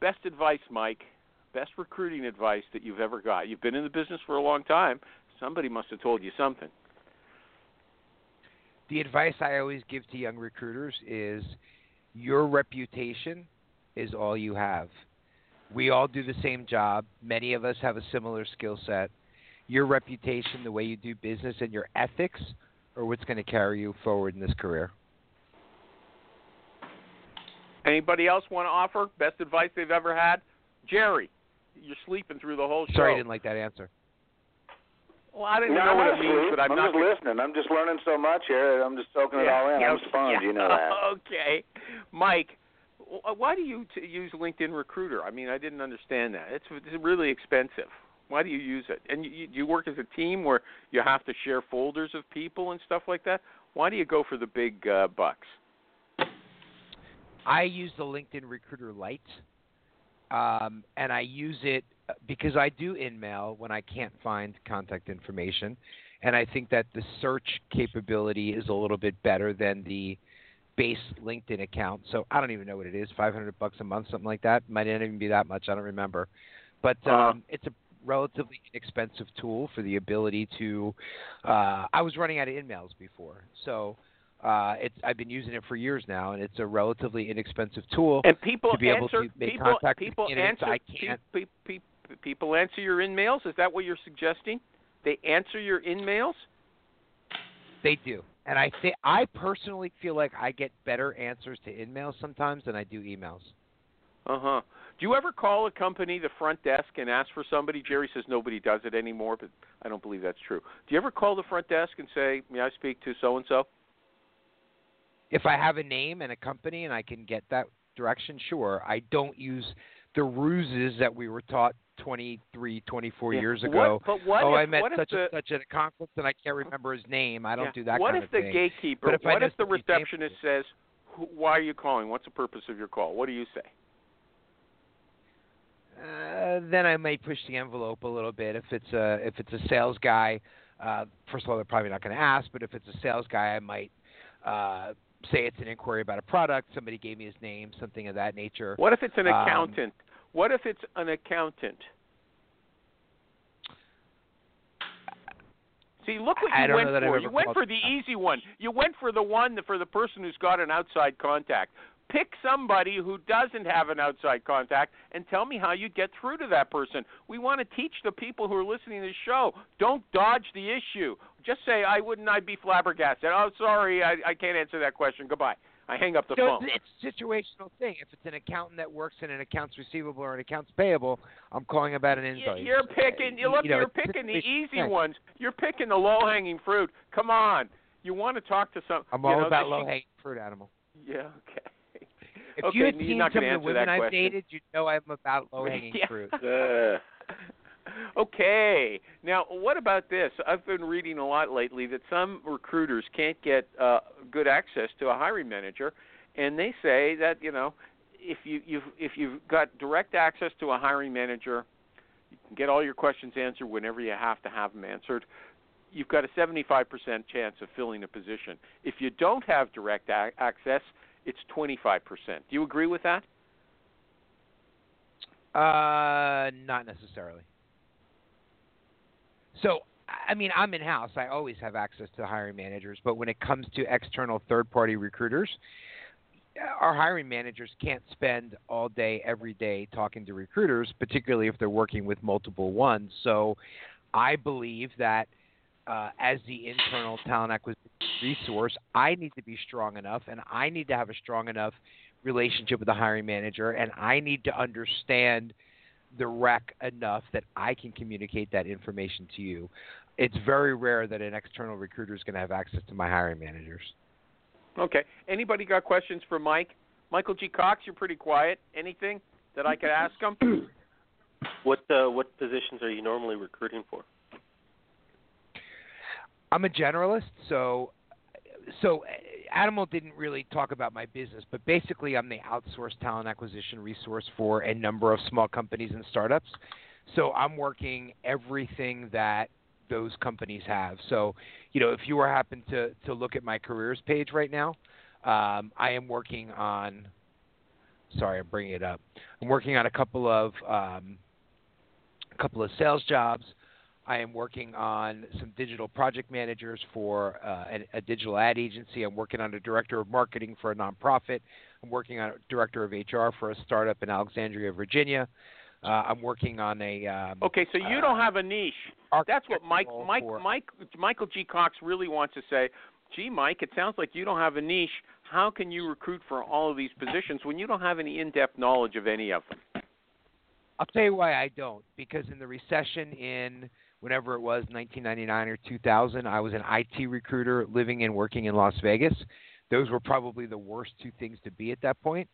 Best advice, Mike. Best recruiting advice that you've ever got. You've been in the business for a long time. Somebody must have told you something. The advice I always give to young recruiters is your reputation is all you have. We all do the same job. Many of us have a similar skill set. Your reputation, the way you do business, and your ethics are what's going to carry you forward in this career. Anybody else want to offer best advice they've ever had? Jerry, you're sleeping through the whole show. Sorry, I didn't like that answer. Well, I didn't no, know I'm what it means, but I'm, I'm not just listening. I'm just learning so much here. I'm just soaking it all in. yeah, I'm a sponge, yeah. you know that. [laughs] okay, Mike. Wh- Why do you t- use LinkedIn Recruiter? I mean, I didn't understand that. It's, it's really expensive. Why do you use it? And you, you work as a team where you have to share folders of people and stuff like that. Why do you go for the big uh, bucks? I use the LinkedIn Recruiter Lite, um, and I use it because I do InMail when I can't find contact information, and I think that the search capability is a little bit better than the base LinkedIn account. So I don't even know what it is, 500 bucks a month, something like that. Might not even be that much. I don't remember, but um, Uh-huh. it's a relatively inexpensive tool for the ability to. Uh, I was running out of InMails before, so. Uh, it's I've been using it for years now, and it's a relatively inexpensive tool And people to be able answer to make people contact people candidates. answer I can't. pe- pe- pe- people answer your in-mails. Is that what you're suggesting? They answer your in-mails? They do, and I think I personally feel like I get better answers to emails sometimes than I do emails. Uh huh. Do you ever call a company the front desk and ask for somebody? Jerry says nobody does it anymore, but I don't believe that's true. Do you ever call the front desk and say, "May I speak to so and so"? If I have a name and a company and I can get that direction, sure. I don't use the ruses that we were taught 23, 24 Yeah. years What- ago. but what oh, if, I met what such the, and such at a conference and I can't remember his name. I don't yeah. do that What kind if of the thing. gatekeeper? But if what if the receptionist says, "Who- "Why are you calling? What's the purpose of your call?" What do you say? Uh, then I might push the envelope a little bit. If it's a if it's a sales guy, uh, first of all, they're probably not going to ask. But if it's a sales guy, I might uh, say it's an inquiry about a product. Somebody gave me his name, something of that nature. What if it's an Um, accountant? What if it's an accountant? See, look what you went know that I've for. You went for the easy one. You went for the one for the person who's got an outside contact. Pick somebody who doesn't have an outside contact and tell me how you get through to that person. We want to teach the people who are listening to the show. Don't dodge the issue. Just say, "I wouldn't. I'd be flabbergasted." Oh, sorry, I, I can't answer that question. Goodbye. I hang up the so phone. it's a situational thing. If it's an accountant that works in an accounts receivable or an accounts payable, I'm calling about an Y- invoice. You're picking. You You look. know, you're picking the easy thing. ones. You're picking the low-hanging fruit. Come on. You want to talk to some. I'm you all know, about low hanging fruit animal. Yeah. Okay. If okay, you had you're seen some of the women I've question. dated, you'd know I'm about low hanging [laughs] Yeah. fruit. Uh, [laughs] okay. Now, what about this? I've been reading a lot lately that some recruiters can't get uh, good access to a hiring manager, and they say that you know, if you you've if you've got direct access to a hiring manager, you can get all your questions answered whenever you have to have them answered. You've got a 75% chance of filling a position. If you don't have direct a- access, it's 25%. Do you agree with that? Uh, not necessarily. So, I mean, I'm in house. I always have access to hiring managers, but when it comes to external third party recruiters, our hiring managers can't spend all day, every day talking to recruiters, particularly if they're working with multiple ones. So, I believe that uh, as the internal talent acquisition resource, I need to be strong enough and I need to have a strong enough relationship with the hiring manager and I need to understand the rec enough that I can communicate that information to you. It's very rare that an external recruiter is going to have access to my hiring managers. Okay. Anybody got questions for Mike? Michael G. Cox, you're pretty quiet. Anything that I could ask him? [clears throat] What uh, what positions are you normally recruiting for? I'm a generalist, so so Animal didn't really talk about my business, but basically I'm the outsourced talent acquisition resource for a number of small companies and startups. So I'm working everything that those companies have. So, you know, if you were happen to to look at my careers page right now, um, I am working on. Sorry, I'm bringing it up. I'm working on a couple of um, a couple of sales jobs. I am working on some digital project managers for uh, a, a, digital ad agency. I'm working on a director of marketing for a nonprofit. I'm working on a director of HR for a startup in Alexandria, Virginia. Uh, I'm working on a. Um, okay, so you uh, don't have a niche. That's what Mike, Mike, for, Mike, Michael G. Cox really wants to say. Gee, Mike, it sounds like you don't have a niche. How can you recruit for all of these positions when you don't have any in-depth knowledge of any of them? I'll tell you why I don't. Because in the recession in whenever it was 1999 or 2000 i was an it recruiter living and working in las vegas those were probably the worst two things to be at that point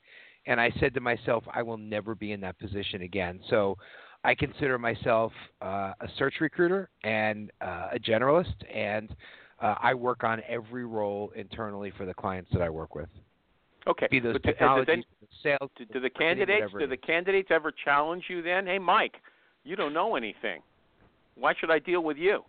and i said to myself i will never be in that position again so i consider myself uh, a search recruiter and uh, a generalist and uh, i work on every role internally for the clients that i work with Okay. Be those but technologies, sales, do, do the candidates do the candidates ever challenge you then? Hey, Mike, you don't know anything. Why should I deal with you?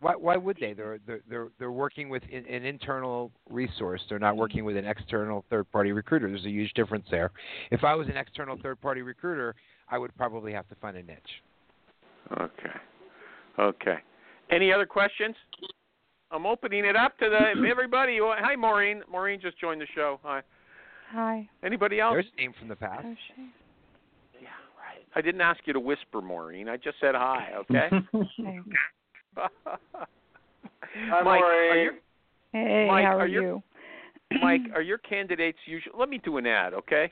Why, why would they? They're they're they're, they're working with an, an internal resource. They're not working with an external third-party recruiter. There's a huge difference there. If I was an external third-party recruiter, I would probably have to find a niche. Okay. Okay. Any other questions? I'm opening it up to the [clears throat] everybody. Hi, Maureen. Maureen just joined the show. Hi. Hi. Anybody else? There's a name from the past. Oh, she- I didn't ask you to whisper, Maureen. I just said hi. [laughs] Okay. Hi, Mike, are Maureen. Hey, Mike, how are are you- you? [clears throat] Mike, are your candidates usually? Let me do an ad, okay?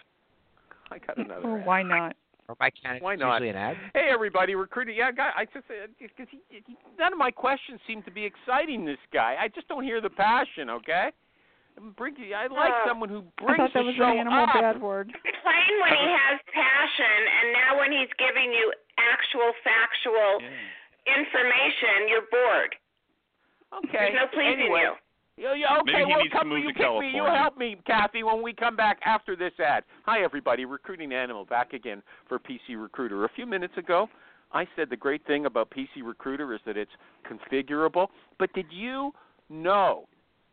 I got another. Oh, ad. why not? Or my candidate Why not? usually an ad. Hey, everybody, recruiting. Yeah, guy. I just uh, because he, he, none of my questions seem to be exciting this guy. I just don't hear the passion. Okay. Bring, I like Uh, someone who brings I brings thought that the was show an animal up. bad word. Plain when he has passion, and now when he's giving you actual factual information, you're bored. Okay. There's no pleasing anyway. you. Yeah, yeah, okay, Maybe he well, needs to come, move you to pick me. You California. help me, Kathy, when we come back after this ad. Hi, everybody. Recruiting Animal back again for PC Recruiter. A few minutes ago, I said the great thing about PC Recruiter is that it's configurable. But did you know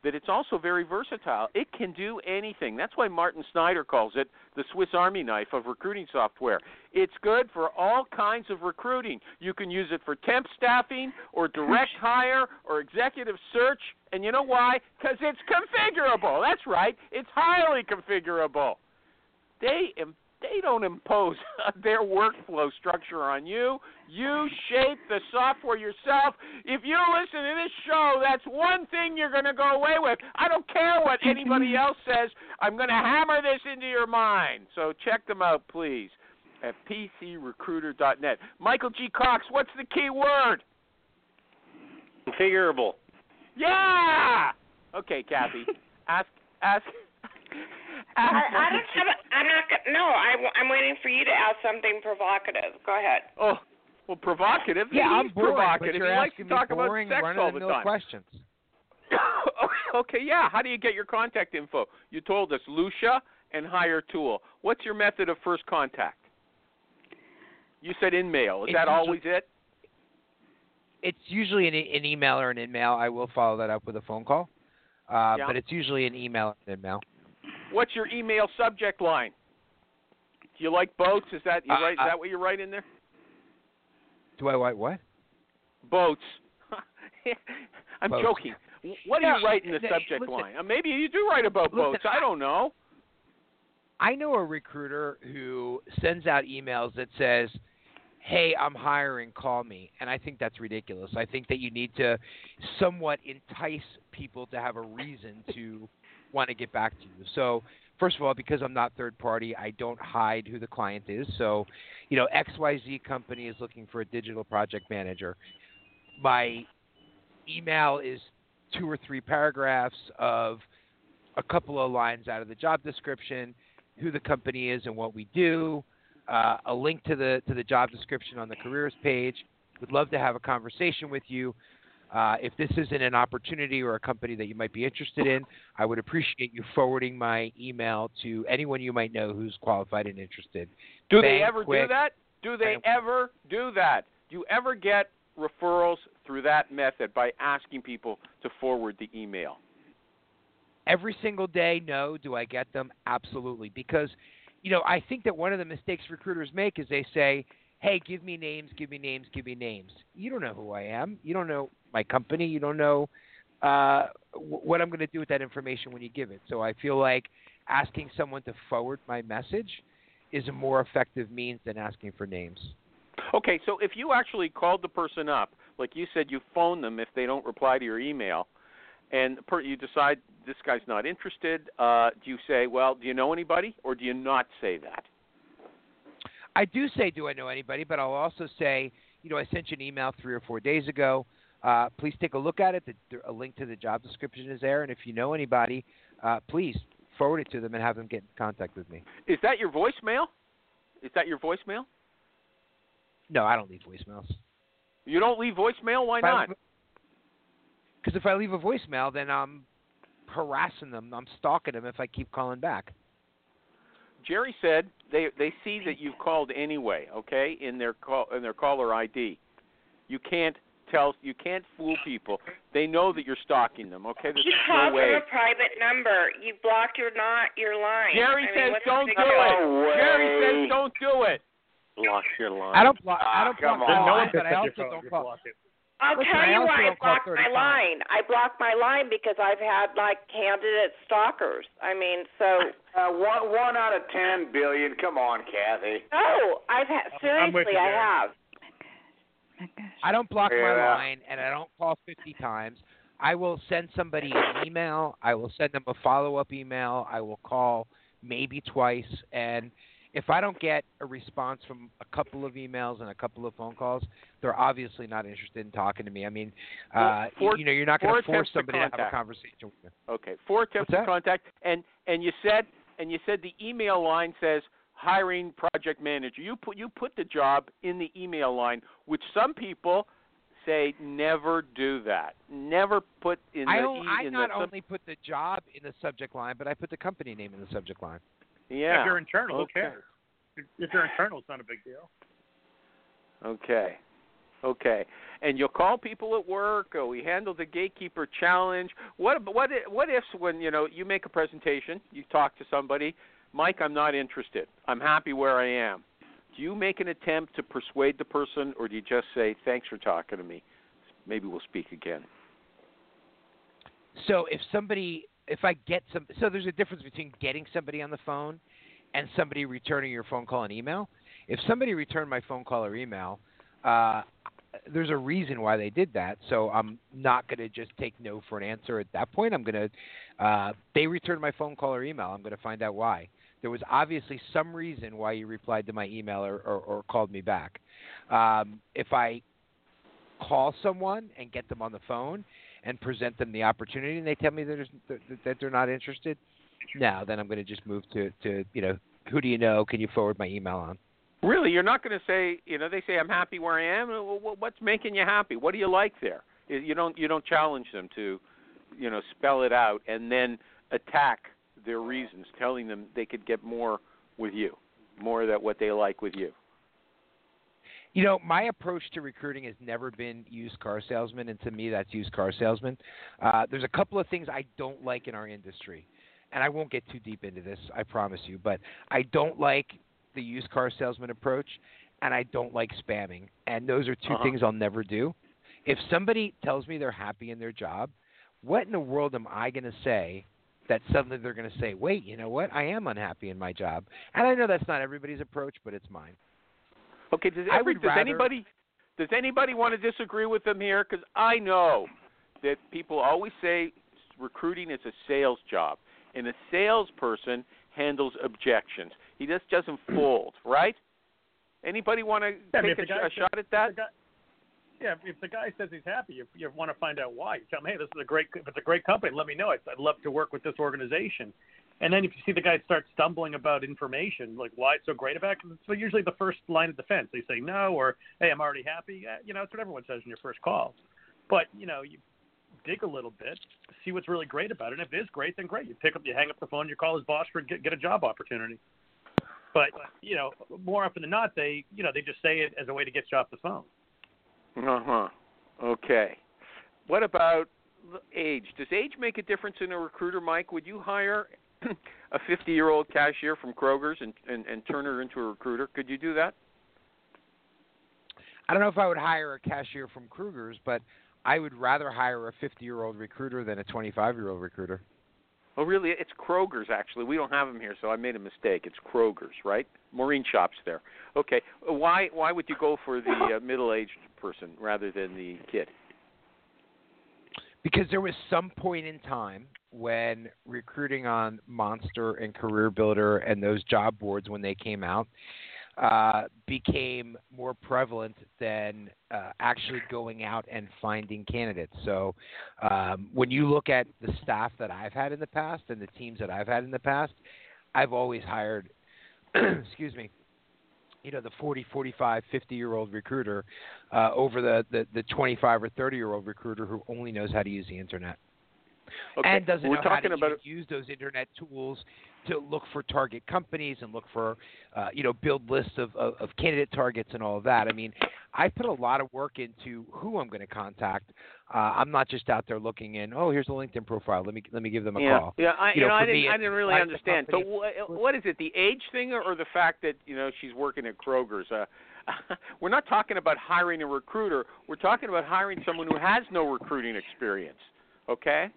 that it's also very versatile? It can do anything. That's why Martin Snyder calls it the Swiss Army knife of recruiting software. It's good for all kinds of recruiting. You can use it for temp staffing or direct [laughs] hire or executive search. And you know why? Because it's configurable. That's right. It's highly configurable. They they don't impose [laughs] their workflow structure on you. You shape the software yourself. If you listen to this show, that's one thing you're going to go away with. I don't care what anybody [laughs] else says. I'm going to hammer this into your mind. So check them out, please, at pcrecruiter.net. Michael G. Cox, what's the key word? Configurable. Yeah. Okay, Kathy. [laughs] ask ask. Ask I, I [laughs] don't have. A, I'm not. go- No, I, I'm waiting for you to ask something provocative. Go ahead. Oh, well, provocative. Yeah, I'm He's bored, provocative. but you're he likes asking to talk me boring, about sex all the run-of-the-mill time. questions. [coughs] okay, yeah. How do you get your contact info? You told us Lusha and Hiretual. What's your method of first contact? You said in mail. Is It's that usually- always it? It's usually an, an email or an in-mail. I will follow that up with a phone call, uh, Yeah. but it's usually an email or an in-mail. What's your email subject line? Do you like boats? Is that you Uh, write? Is uh, that what you write in there? Do I write what? Boats. [laughs] I'm Boats. joking. What do you write in the subject listen. line? Uh, maybe you do write about Listen, boats. I don't know. I know a recruiter who sends out emails that says, "Hey, I'm hiring, call me." And I think that's ridiculous. I think that you need to somewhat entice people to have a reason to want to get back to you. So, first of all, because I'm not third party, I don't hide who the client is. So, you know, XYZ company is looking for a digital project manager. My email is two or three paragraphs of a couple of lines out of the job description, who the company is and what we do, uh, a link to the to the job description on the careers page. Would love to have a conversation with you. Uh, if this isn't an opportunity or a company that you might be interested in, I would appreciate you forwarding my email to anyone you might know who's qualified and interested. Do they Bang, ever do that? Do they ever do that? Do you ever get referrals through that method by asking people to forward the email? Every single day, no. Do I get them? Absolutely. Because, you know, I think that one of the mistakes recruiters make is they say, hey, give me names, give me names, give me names. You don't know who I am. You don't know my company. You don't know uh, w- what I'm going to do with that information when you give it. So I feel like asking someone to forward my message is a more effective means than asking for names. Okay, so if you actually called the person up, like you said, you phone them if they don't reply to your email, and per- you decide this guy's not interested, uh, do you say, well, do you know anybody, or do you not say that? I do say, do I know anybody? But I'll also say, you know, I sent you an email three or four days ago. Uh, please take a look at it. The, a link to the job description is there, and if you know anybody, uh, please forward it to them and have them get in contact with me. Is that your voicemail? Is that your voicemail? No, I don't leave voicemails. You don't leave voicemail? Why not? Because if I leave a voicemail, then I'm harassing them. I'm stalking them if I keep calling back. Jerry said they they see that you've called anyway, okay, in their call in their caller ID. You can't tell you can't fool people. They know that you're stalking them, okay? There's You call no way. from a private number. You blocked your not your line. Jerry I mean, says what's don't do it. No. Jerry says don't do it. Lock your line. I don't block. Ah, I don't come block on. No line, one but I also don't you block it. I'll Listen, tell you also why I don't blocked my line. I blocked my line because I've had like candidate stalkers. I mean, so [laughs] Uh, one one out of ten billion. Come on, Kathy. no, I've had I'm with seriously, you, I have. My. I don't block my line, and I don't call 50 times. I will send somebody an email. I will send them a follow up email. I will call maybe twice. And if I don't get a response from a couple of emails and a couple of phone calls, they're obviously not interested in talking to me. I mean, uh, four- you know, you're not going to force to somebody to have a conversation with you. Okay. Four attempts to contact and and you said and you said the email line says hiring project manager. You put you put the job in the email line, which some people say never do that. Never put in the I, don't, e- I not the only put the job in the subject line, but I put the company name in the subject line. Yeah. If you're internal, Okay. who cares? If- If you're internal, it's not a big deal. Okay. Okay. And you'll call people at work. Or we handle the gatekeeper challenge. What what what if when you know you make a presentation, you talk to somebody, Mike, I'm not interested. I'm happy where I am. Do you make an attempt to persuade the person, or do you just say thanks for talking to me? Maybe we'll speak again. So if somebody, if I get some, so there's a difference between getting somebody on the phone and somebody returning your phone call and email. If somebody returned my phone call or email, uh, there's a reason why they did that. So I'm not going to just take no for an answer at that point. I'm going to, uh, they returned my phone call or email. I'm going to find out why. There was obviously some reason why you replied to my email or, or, or called me back. Um, if I call someone and get them on the phone and present them the opportunity, and they tell me that, that, they're not interested, now then I'm going to just move to, to you know, who do you know? Can you forward my email on? Really, you're not going to say, you know, they say I'm happy where I am. What's making you happy? What do you like there? You don't you don't challenge them to, you know, spell it out and then attack their reasons, telling them they could get more with you, more that what they like with you. You know, my approach to recruiting has never been used car salesman, and to me, that's used car salesman. Uh, there's a couple of things I don't like in our industry, and I won't get too deep into this, I promise you, but I don't like the used car salesman approach, and I don't like spamming. And those are 2 Uh-huh. things I'll never do. If somebody tells me they're happy in their job, what in the world am I going to say that suddenly they're going to say, "Wait, you know what? I am unhappy in my job." And I know that's not everybody's approach, but it's mine. Okay, does, every, does rather- anybody does anybody want to disagree with them here? Because I know that people always say recruiting is a sales job, and a salesperson handles objections. He just doesn't [clears throat] fold, right? Anybody want to Yeah, I mean, take if a, a shot at that? the guy- yeah, if the guy says he's happy, you, you want to find out why. You tell him, hey, this is a great. If it's a great company, let me know. I'd, I'd love to work with this organization. And then if you see the guy start stumbling about information, like why it's so great about it, it's usually the first line of defense. They say no, or hey, I'm already happy. You know, it's what everyone says in your first call. But you know, you dig a little bit, see what's really great about it. And if it is great, then great. You pick up, you hang up the phone, you call his boss for get get a job opportunity. But you know, more often than not, they you know they just say it as a way to get you off the phone. Uh huh. Okay. What about age? Does age make a difference in a recruiter, Mike? Would you hire [laughs] a 50-year-old cashier from Kroger's and, and and turn her into a recruiter? Could you do that? I don't know if I would hire a cashier from Kroger's, but I would rather hire a 50-year-old recruiter than a 25-year-old recruiter. Oh, really? It's Kroger's actually. We don't have them here, so I made a mistake. It's Kroger's, right? Maureen shops there. Okay. Why why would you go for the uh, middle-aged person rather than the kid? Because there was some point in time when recruiting on Monster and Career Builder and those job boards when they came out uh, became more prevalent than uh, actually going out and finding candidates. So um, when you look at the staff that I've had in the past and the teams that I've had in the past, I've always hired, [clears throat] excuse me, you know the 40 45 50 year old recruiter uh, over the, the the 25 or 30 year old recruiter who only knows how to use the internet Okay. and doesn't We're know how talking to about use those internet tools to look for target companies and look for uh, you know build lists of, of, of candidate targets and all of that. I mean, I put a lot of work into who I'm going to contact. Uh, I'm not just out there looking in. Oh, here's a LinkedIn profile. Let me let me give them a yeah, call. Yeah, I, You know, know, I didn't, me, I didn't really understand. So company- what, what is it? The age thing, or, or the fact that you know she's working at Kroger's? Uh, [laughs] we're not talking about hiring a recruiter. We're talking about hiring someone who has no recruiting experience. Okay,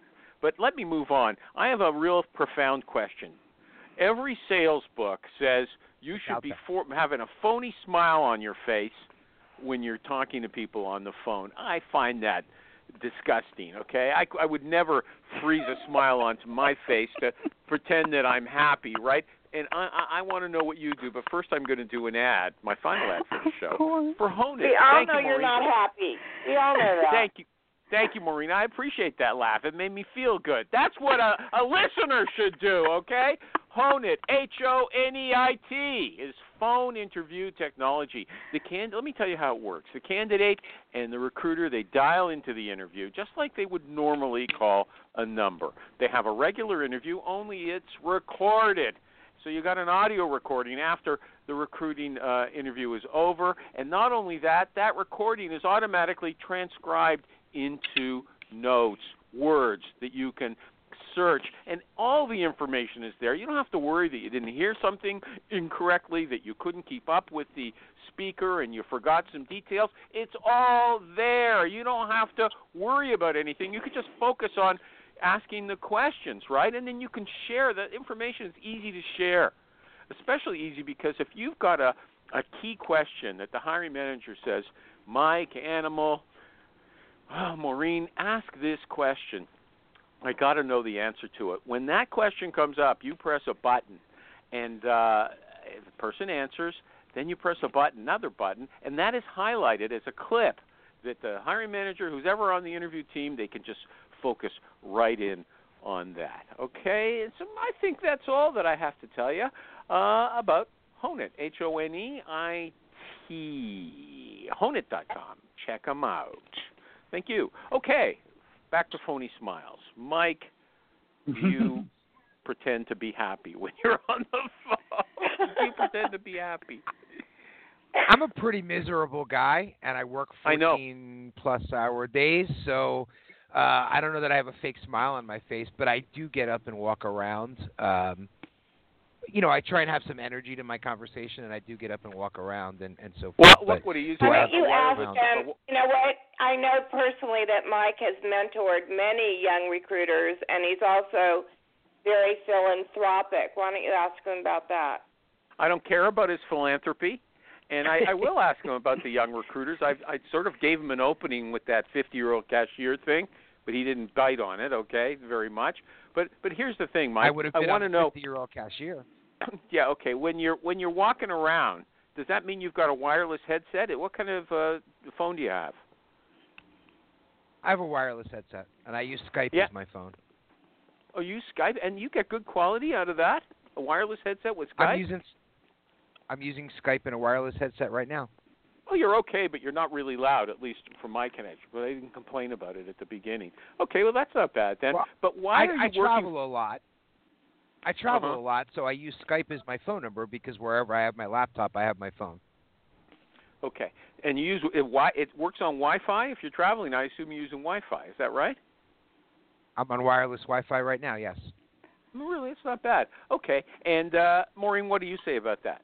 but let me move on. I have a real profound question. Every sales book says you should Out be for, having a phony smile on your face when you're talking to people on the phone. I find that disgusting. Okay, I, I would never freeze a smile onto my face to pretend that I'm happy, right? And I, I, I want to know what you do, but first I'm going to do an ad, my final ad for the show for Honeit. We all Thank know you, you're not happy. We all know that. Thank you. Thank you, Maureen. I appreciate that laugh. It made me feel good. That's what a, a listener should do, okay? Honeit, H O N E I T, is phone interview technology. The can let me tell you how it works. The candidate and the recruiter they dial into the interview just like they would normally call a number. They have a regular interview, only it's recorded. So you got an audio recording after the recruiting uh, interview is over, and not only that, that recording is automatically transcribed into notes, words that you can search, and all the information is there. You don't have to worry that you didn't hear something incorrectly, that you couldn't keep up with the speaker and you forgot some details. It's all there. You don't have to worry about anything. You can just focus on asking the questions, right? And then you can share. The information is easy to share, especially easy because if you've got a, a key question that the hiring manager says, Mike, Animal, oh, Maureen, ask this question. I got to know the answer to it. When that question comes up, you press a button, and uh, the person answers, then you press a button, another button, and that is highlighted as a clip that the hiring manager, who's ever on the interview team, they can just focus right in on that. Okay, and so I think that's all that I have to tell you uh, about Honeit. H O N E I T. Honeit.com. Check them out. Thank you. Okay, back to phony smiles. Mike, you [laughs] pretend to be happy when you're on the phone. [laughs] you pretend to be happy. I'm a pretty miserable guy, and I work I 14 plus hour days. So uh, I don't know that I have a fake smile on my face, but I do get up and walk around. Um, you know, I try and have some energy to my conversation, and I do get up and walk around and and so forth. Well, but look what he used Why to don't you ask around. them? You know what? I know personally that Mike has mentored many young recruiters, and he's also very philanthropic. Why don't you ask him about that? I don't care about his philanthropy, and I, I will ask him about the young recruiters. I I sort of gave him an opening with that 50-year-old cashier thing, but he didn't bite on it. Okay, very much. But but here's the thing, Mike. I would have been want a to know. 50-year-old cashier. [laughs] [laughs] yeah, okay. When you're when you're walking around, does that mean you've got a wireless headset? What kind of uh, phone do you have? I have a wireless headset, and I use Skype Yeah. as my phone. Oh, you Skype, and you get good quality out of that. A wireless headset with Skype. I'm using I'm using Skype and a wireless headset right now. Oh, you're okay, but you're not really loud, at least from my connection. But I didn't complain about it at the beginning. Okay, well that's not bad then. Well, but why I, are you I working? travel a lot. I travel Uh-huh. a lot, so I use Skype as my phone number because wherever I have my laptop, I have my phone. Okay, and you use it. Why it works on Wi-Fi? If you're traveling, I assume you're using Wi-Fi. Is that right? I'm on wireless Wi-Fi right now. Yes. Oh, Really, it's not bad. Okay, and uh, Maureen, what do you say about that?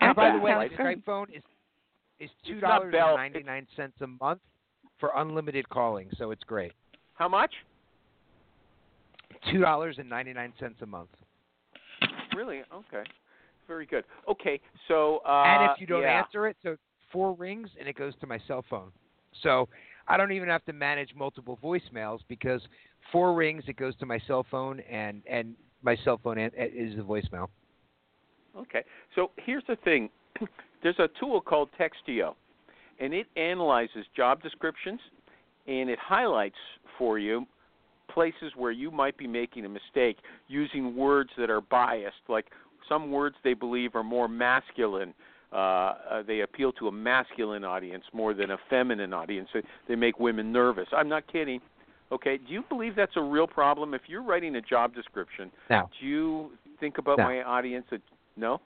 And by the way, right? the Skype phone is is two dollars ninety nine a month for unlimited calling, so it's great. How much? Two dollars and ninety nine cents a month. Really? Okay, very good. Okay, so uh, and if you don't yeah. answer it, so four rings and it goes to my cell phone. So I don't even have to manage multiple voicemails because four rings it goes to my cell phone and and my cell phone is the voicemail. Okay. So here's the thing. [clears throat] There's a tool called Textio, and it analyzes job descriptions and it highlights for you places where you might be making a mistake using words that are biased, like some words they believe are more masculine. Uh, uh, they appeal to a masculine audience more than a feminine audience. They, they make women nervous. I'm not kidding. Okay, do you believe that's a real problem? If you're writing a job description, No. do you think about No. my audience? That, no.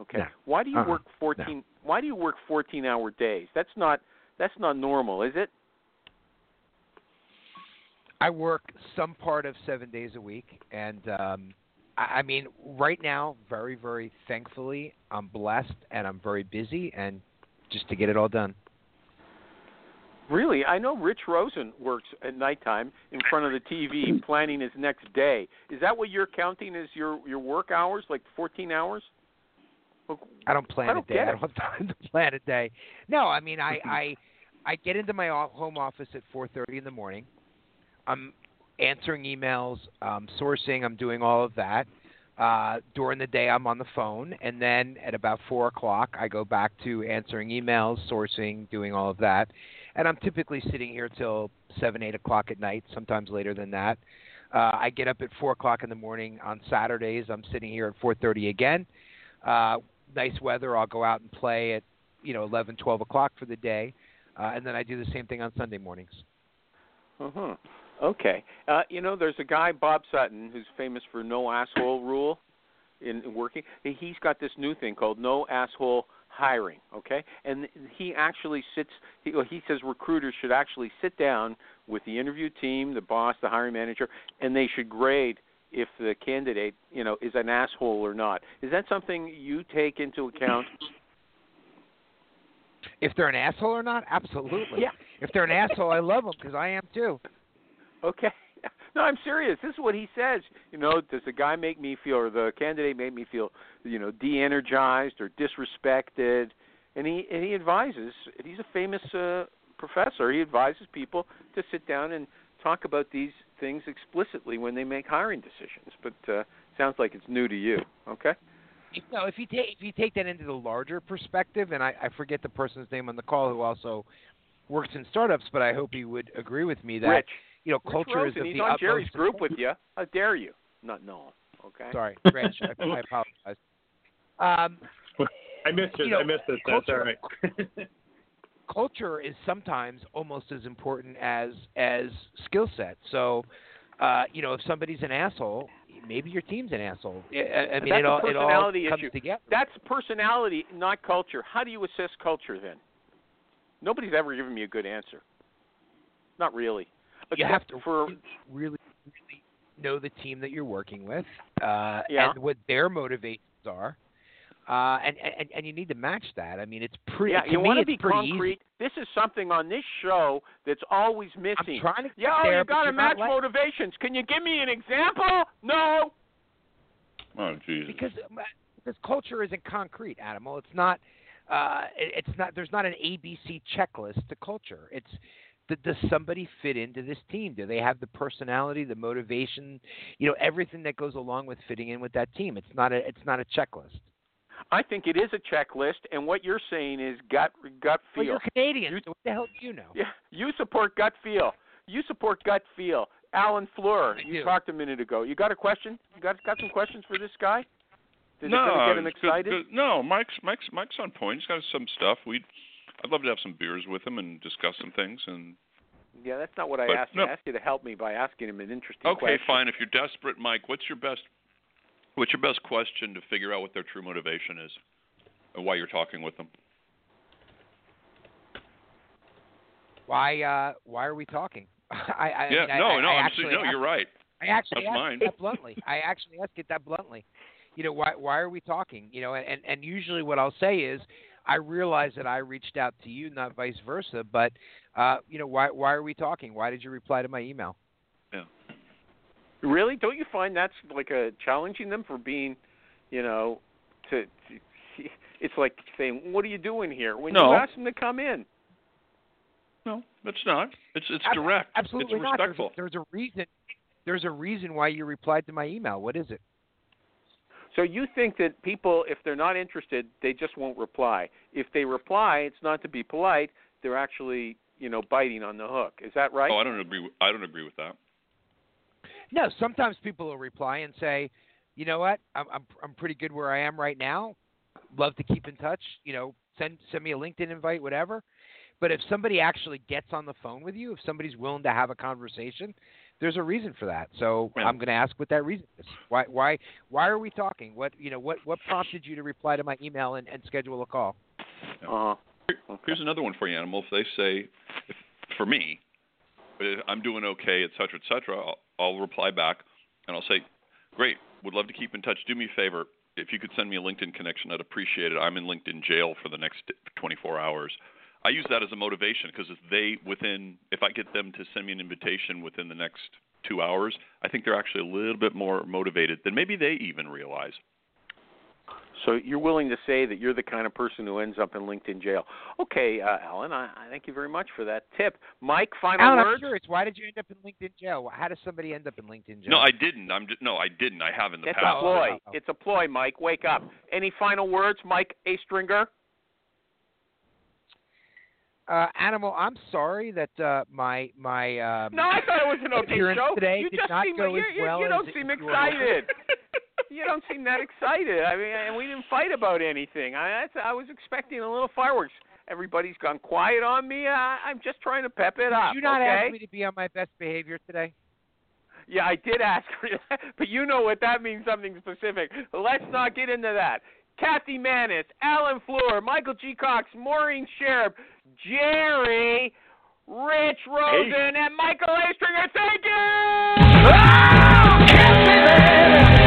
Okay. No. Why do you Uh-uh. work 14? Why do you work 14-hour days? That's not that's not normal, is it? I work some part of seven days a week, and um, I, I mean, right now, very, very thankfully, I'm blessed and I'm very busy, and just to get it all done. Really, I know Rich Rosen works at nighttime in front of the TV planning his next day. Is that what you're counting as your your work hours, like 14 hours? I don't plan I don't a day. I don't [laughs] have time to plan a day. No, I mean, I I I get into my home office at 4:30 in the morning. I'm answering emails, um, sourcing. I'm doing all of that. Uh, during the day, I'm on the phone, and then at about four o'clock, I go back to answering emails, sourcing, doing all of that. And I'm typically sitting here till seven, eight o'clock at night. Sometimes later than that. Uh, I get up at four o'clock in the morning on Saturdays. I'm sitting here at 4:30 again. Uh, nice weather, I'll go out and play at you know 11, 12 o'clock for the day, uh, and then I do the same thing on Sunday mornings. Uh-huh. Okay. Uh, you know, there's a guy, Bob Sutton, who's famous for no asshole rule in, in working. He's got this new thing called no asshole hiring. Okay, and he actually sits. He, he says recruiters should actually sit down with the interview team, the boss, the hiring manager, and they should grade if the candidate, you know, is an asshole or not. Is that something you take into account? If they're an asshole or not, absolutely. Yeah. If they're an asshole, I love them because I am too. Okay. [laughs] No, I'm serious. This is what he says. You know, does the guy make me feel, or the candidate make me feel, you know, de-energized or disrespected? And he and he advises. He's a famous uh, professor. He advises people to sit down and talk about these things explicitly when they make hiring decisions. But uh, sounds like it's new to you. Okay. If, no, if you take if you take that into the larger perspective, and I, I forget the person's name on the call who also works in startups, but I hope he would agree with me that Rich. you know Rich culture Rosen, is of he's the on utmost Jerry's group importance. with you. [laughs] How dare you? Not know him. Okay. Sorry, Rich. I, I apologize. [laughs] Um, I missed it. You know, I missed it. That's all culture- right. [laughs] culture is sometimes almost as important as as skill set. So, uh, you know, if somebody's an asshole, maybe your team's an asshole. I, I mean, That's it all it all personality comes issue. together. That's personality, not culture. How do you assess culture then? Nobody's ever given me a good answer. Not really. You have to for really, really know the team that you're working with, uh, Yeah. and what their motivations are, uh, and, and and you need to match that. I mean, it's pretty. Yeah, you want to be pretty concrete. This is something on this show that's always missing. I'm trying to yeah, oh, there, you but got to match motivations. Can you give me an example? No. Oh Jesus. because because culture isn't concrete, Animal. It's not. Uh, it's not. There's not an ABC checklist to culture. It's does somebody fit into this team? Do they have the personality, the motivation, you know, everything that goes along with fitting in with that team? It's not a. It's not a checklist. I think it is a checklist, and what you're saying is gut gut feel. Well, feel. you're Canadian. You- so what the hell do you know? Yeah, you support gut feel. You support gut feel. Alan Fleur, I you do. talked a minute ago. You got a question? You got got some questions for this guy? Did no, it get him uh, it's good- excited? good- no, Mike's Mike's Mike's on point. He's got some stuff. We'd I'd love to have some beers with him and discuss some things. And Yeah, that's not what I But asked no. I asked you to help me by asking him an interesting okay, question. fine. If you're desperate, Mike, what's your best, what's your best question to figure out what their true motivation is, and why you're talking with them? Why? Uh, why are we talking? [laughs] I, I yeah, mean, no, I, no, I'm actually no, you're right. I actually That's asked mine. that bluntly. [laughs] I actually ask it that bluntly. You know, why why are we talking? You know, and and usually what I'll say is I realize that I reached out to you, not vice versa, but uh, you know, why why are we talking? Why did you reply to my email? Really? Don't you find that's like a challenging them for being, you know, to, to [laughs] it's like saying, "What are you doing here?" When No. you ask them to come in. No, it's not. It's it's Ab- direct. Absolutely it's not. There's a, respectful. there's a reason. There's a reason why you replied to my email. What is it? So you think that people, if they're not interested, they just won't reply. If they reply, it's not to be polite. They're actually, you know, biting on the hook. Is that right? Oh, I don't agree. With, I don't agree with that. No, sometimes people will reply and say, "You know what? I'm I'm I'm pretty good where I am right now. Love to keep in touch. You know, send send me a LinkedIn invite, whatever." But if somebody actually gets on the phone with you, if somebody's willing to have a conversation, there's a reason for that. So Yeah. I'm going to ask what that reason is. Why why why are we talking? What you know what what prompted you to reply to my email and, and schedule a call? Here- Here's another one for you, Animal. If they say, if, for me, uh, I'm doing okay, et cetera, et cetera, I'll, I'll reply back and I'll say, great, would love to keep in touch. Do me a favor. If you could send me a LinkedIn connection, I'd appreciate it. I'm in LinkedIn jail for the next 24 hours. I use that as a motivation because if they within, if I get them to send me an invitation within the next two hours, I think they're actually a little bit more motivated than maybe they even realize. So you're willing to say that you're the kind of person who ends up in LinkedIn jail. Okay, uh, Alan, I, I thank you very much for that tip. Mike, final Alan, I'm curious. Why did you end up in LinkedIn jail? How does somebody end up in LinkedIn jail? No, I didn't. I'm just, no, I didn't. I have in the It's past. It's a ploy. Oh. It's a ploy, Mike. Wake up. Any final words, Mike Astringer? Uh, Animal, I'm sorry that uh, my my um, No, I thought it was an okay appearance show. today you did just not seem go you, as you, well you as don't it- seem excited. [laughs] you don't seem that excited. I mean, and we didn't fight about anything. I I was expecting a little fireworks. Everybody's gone quiet on me. I, I'm just trying to pep it up. Did you not okay? ask me to be on my best behavior today? Yeah, I did ask for that, [laughs] but you know what that means something specific. Let's not get into that. Kathy Manis, Alan Fleur, Michael G. Cox, Maureen Sharib, Jerry, Rich Rosen, and Michael Astringer. Thank you! Oh, kiss me, baby. You sexy thing. Oh!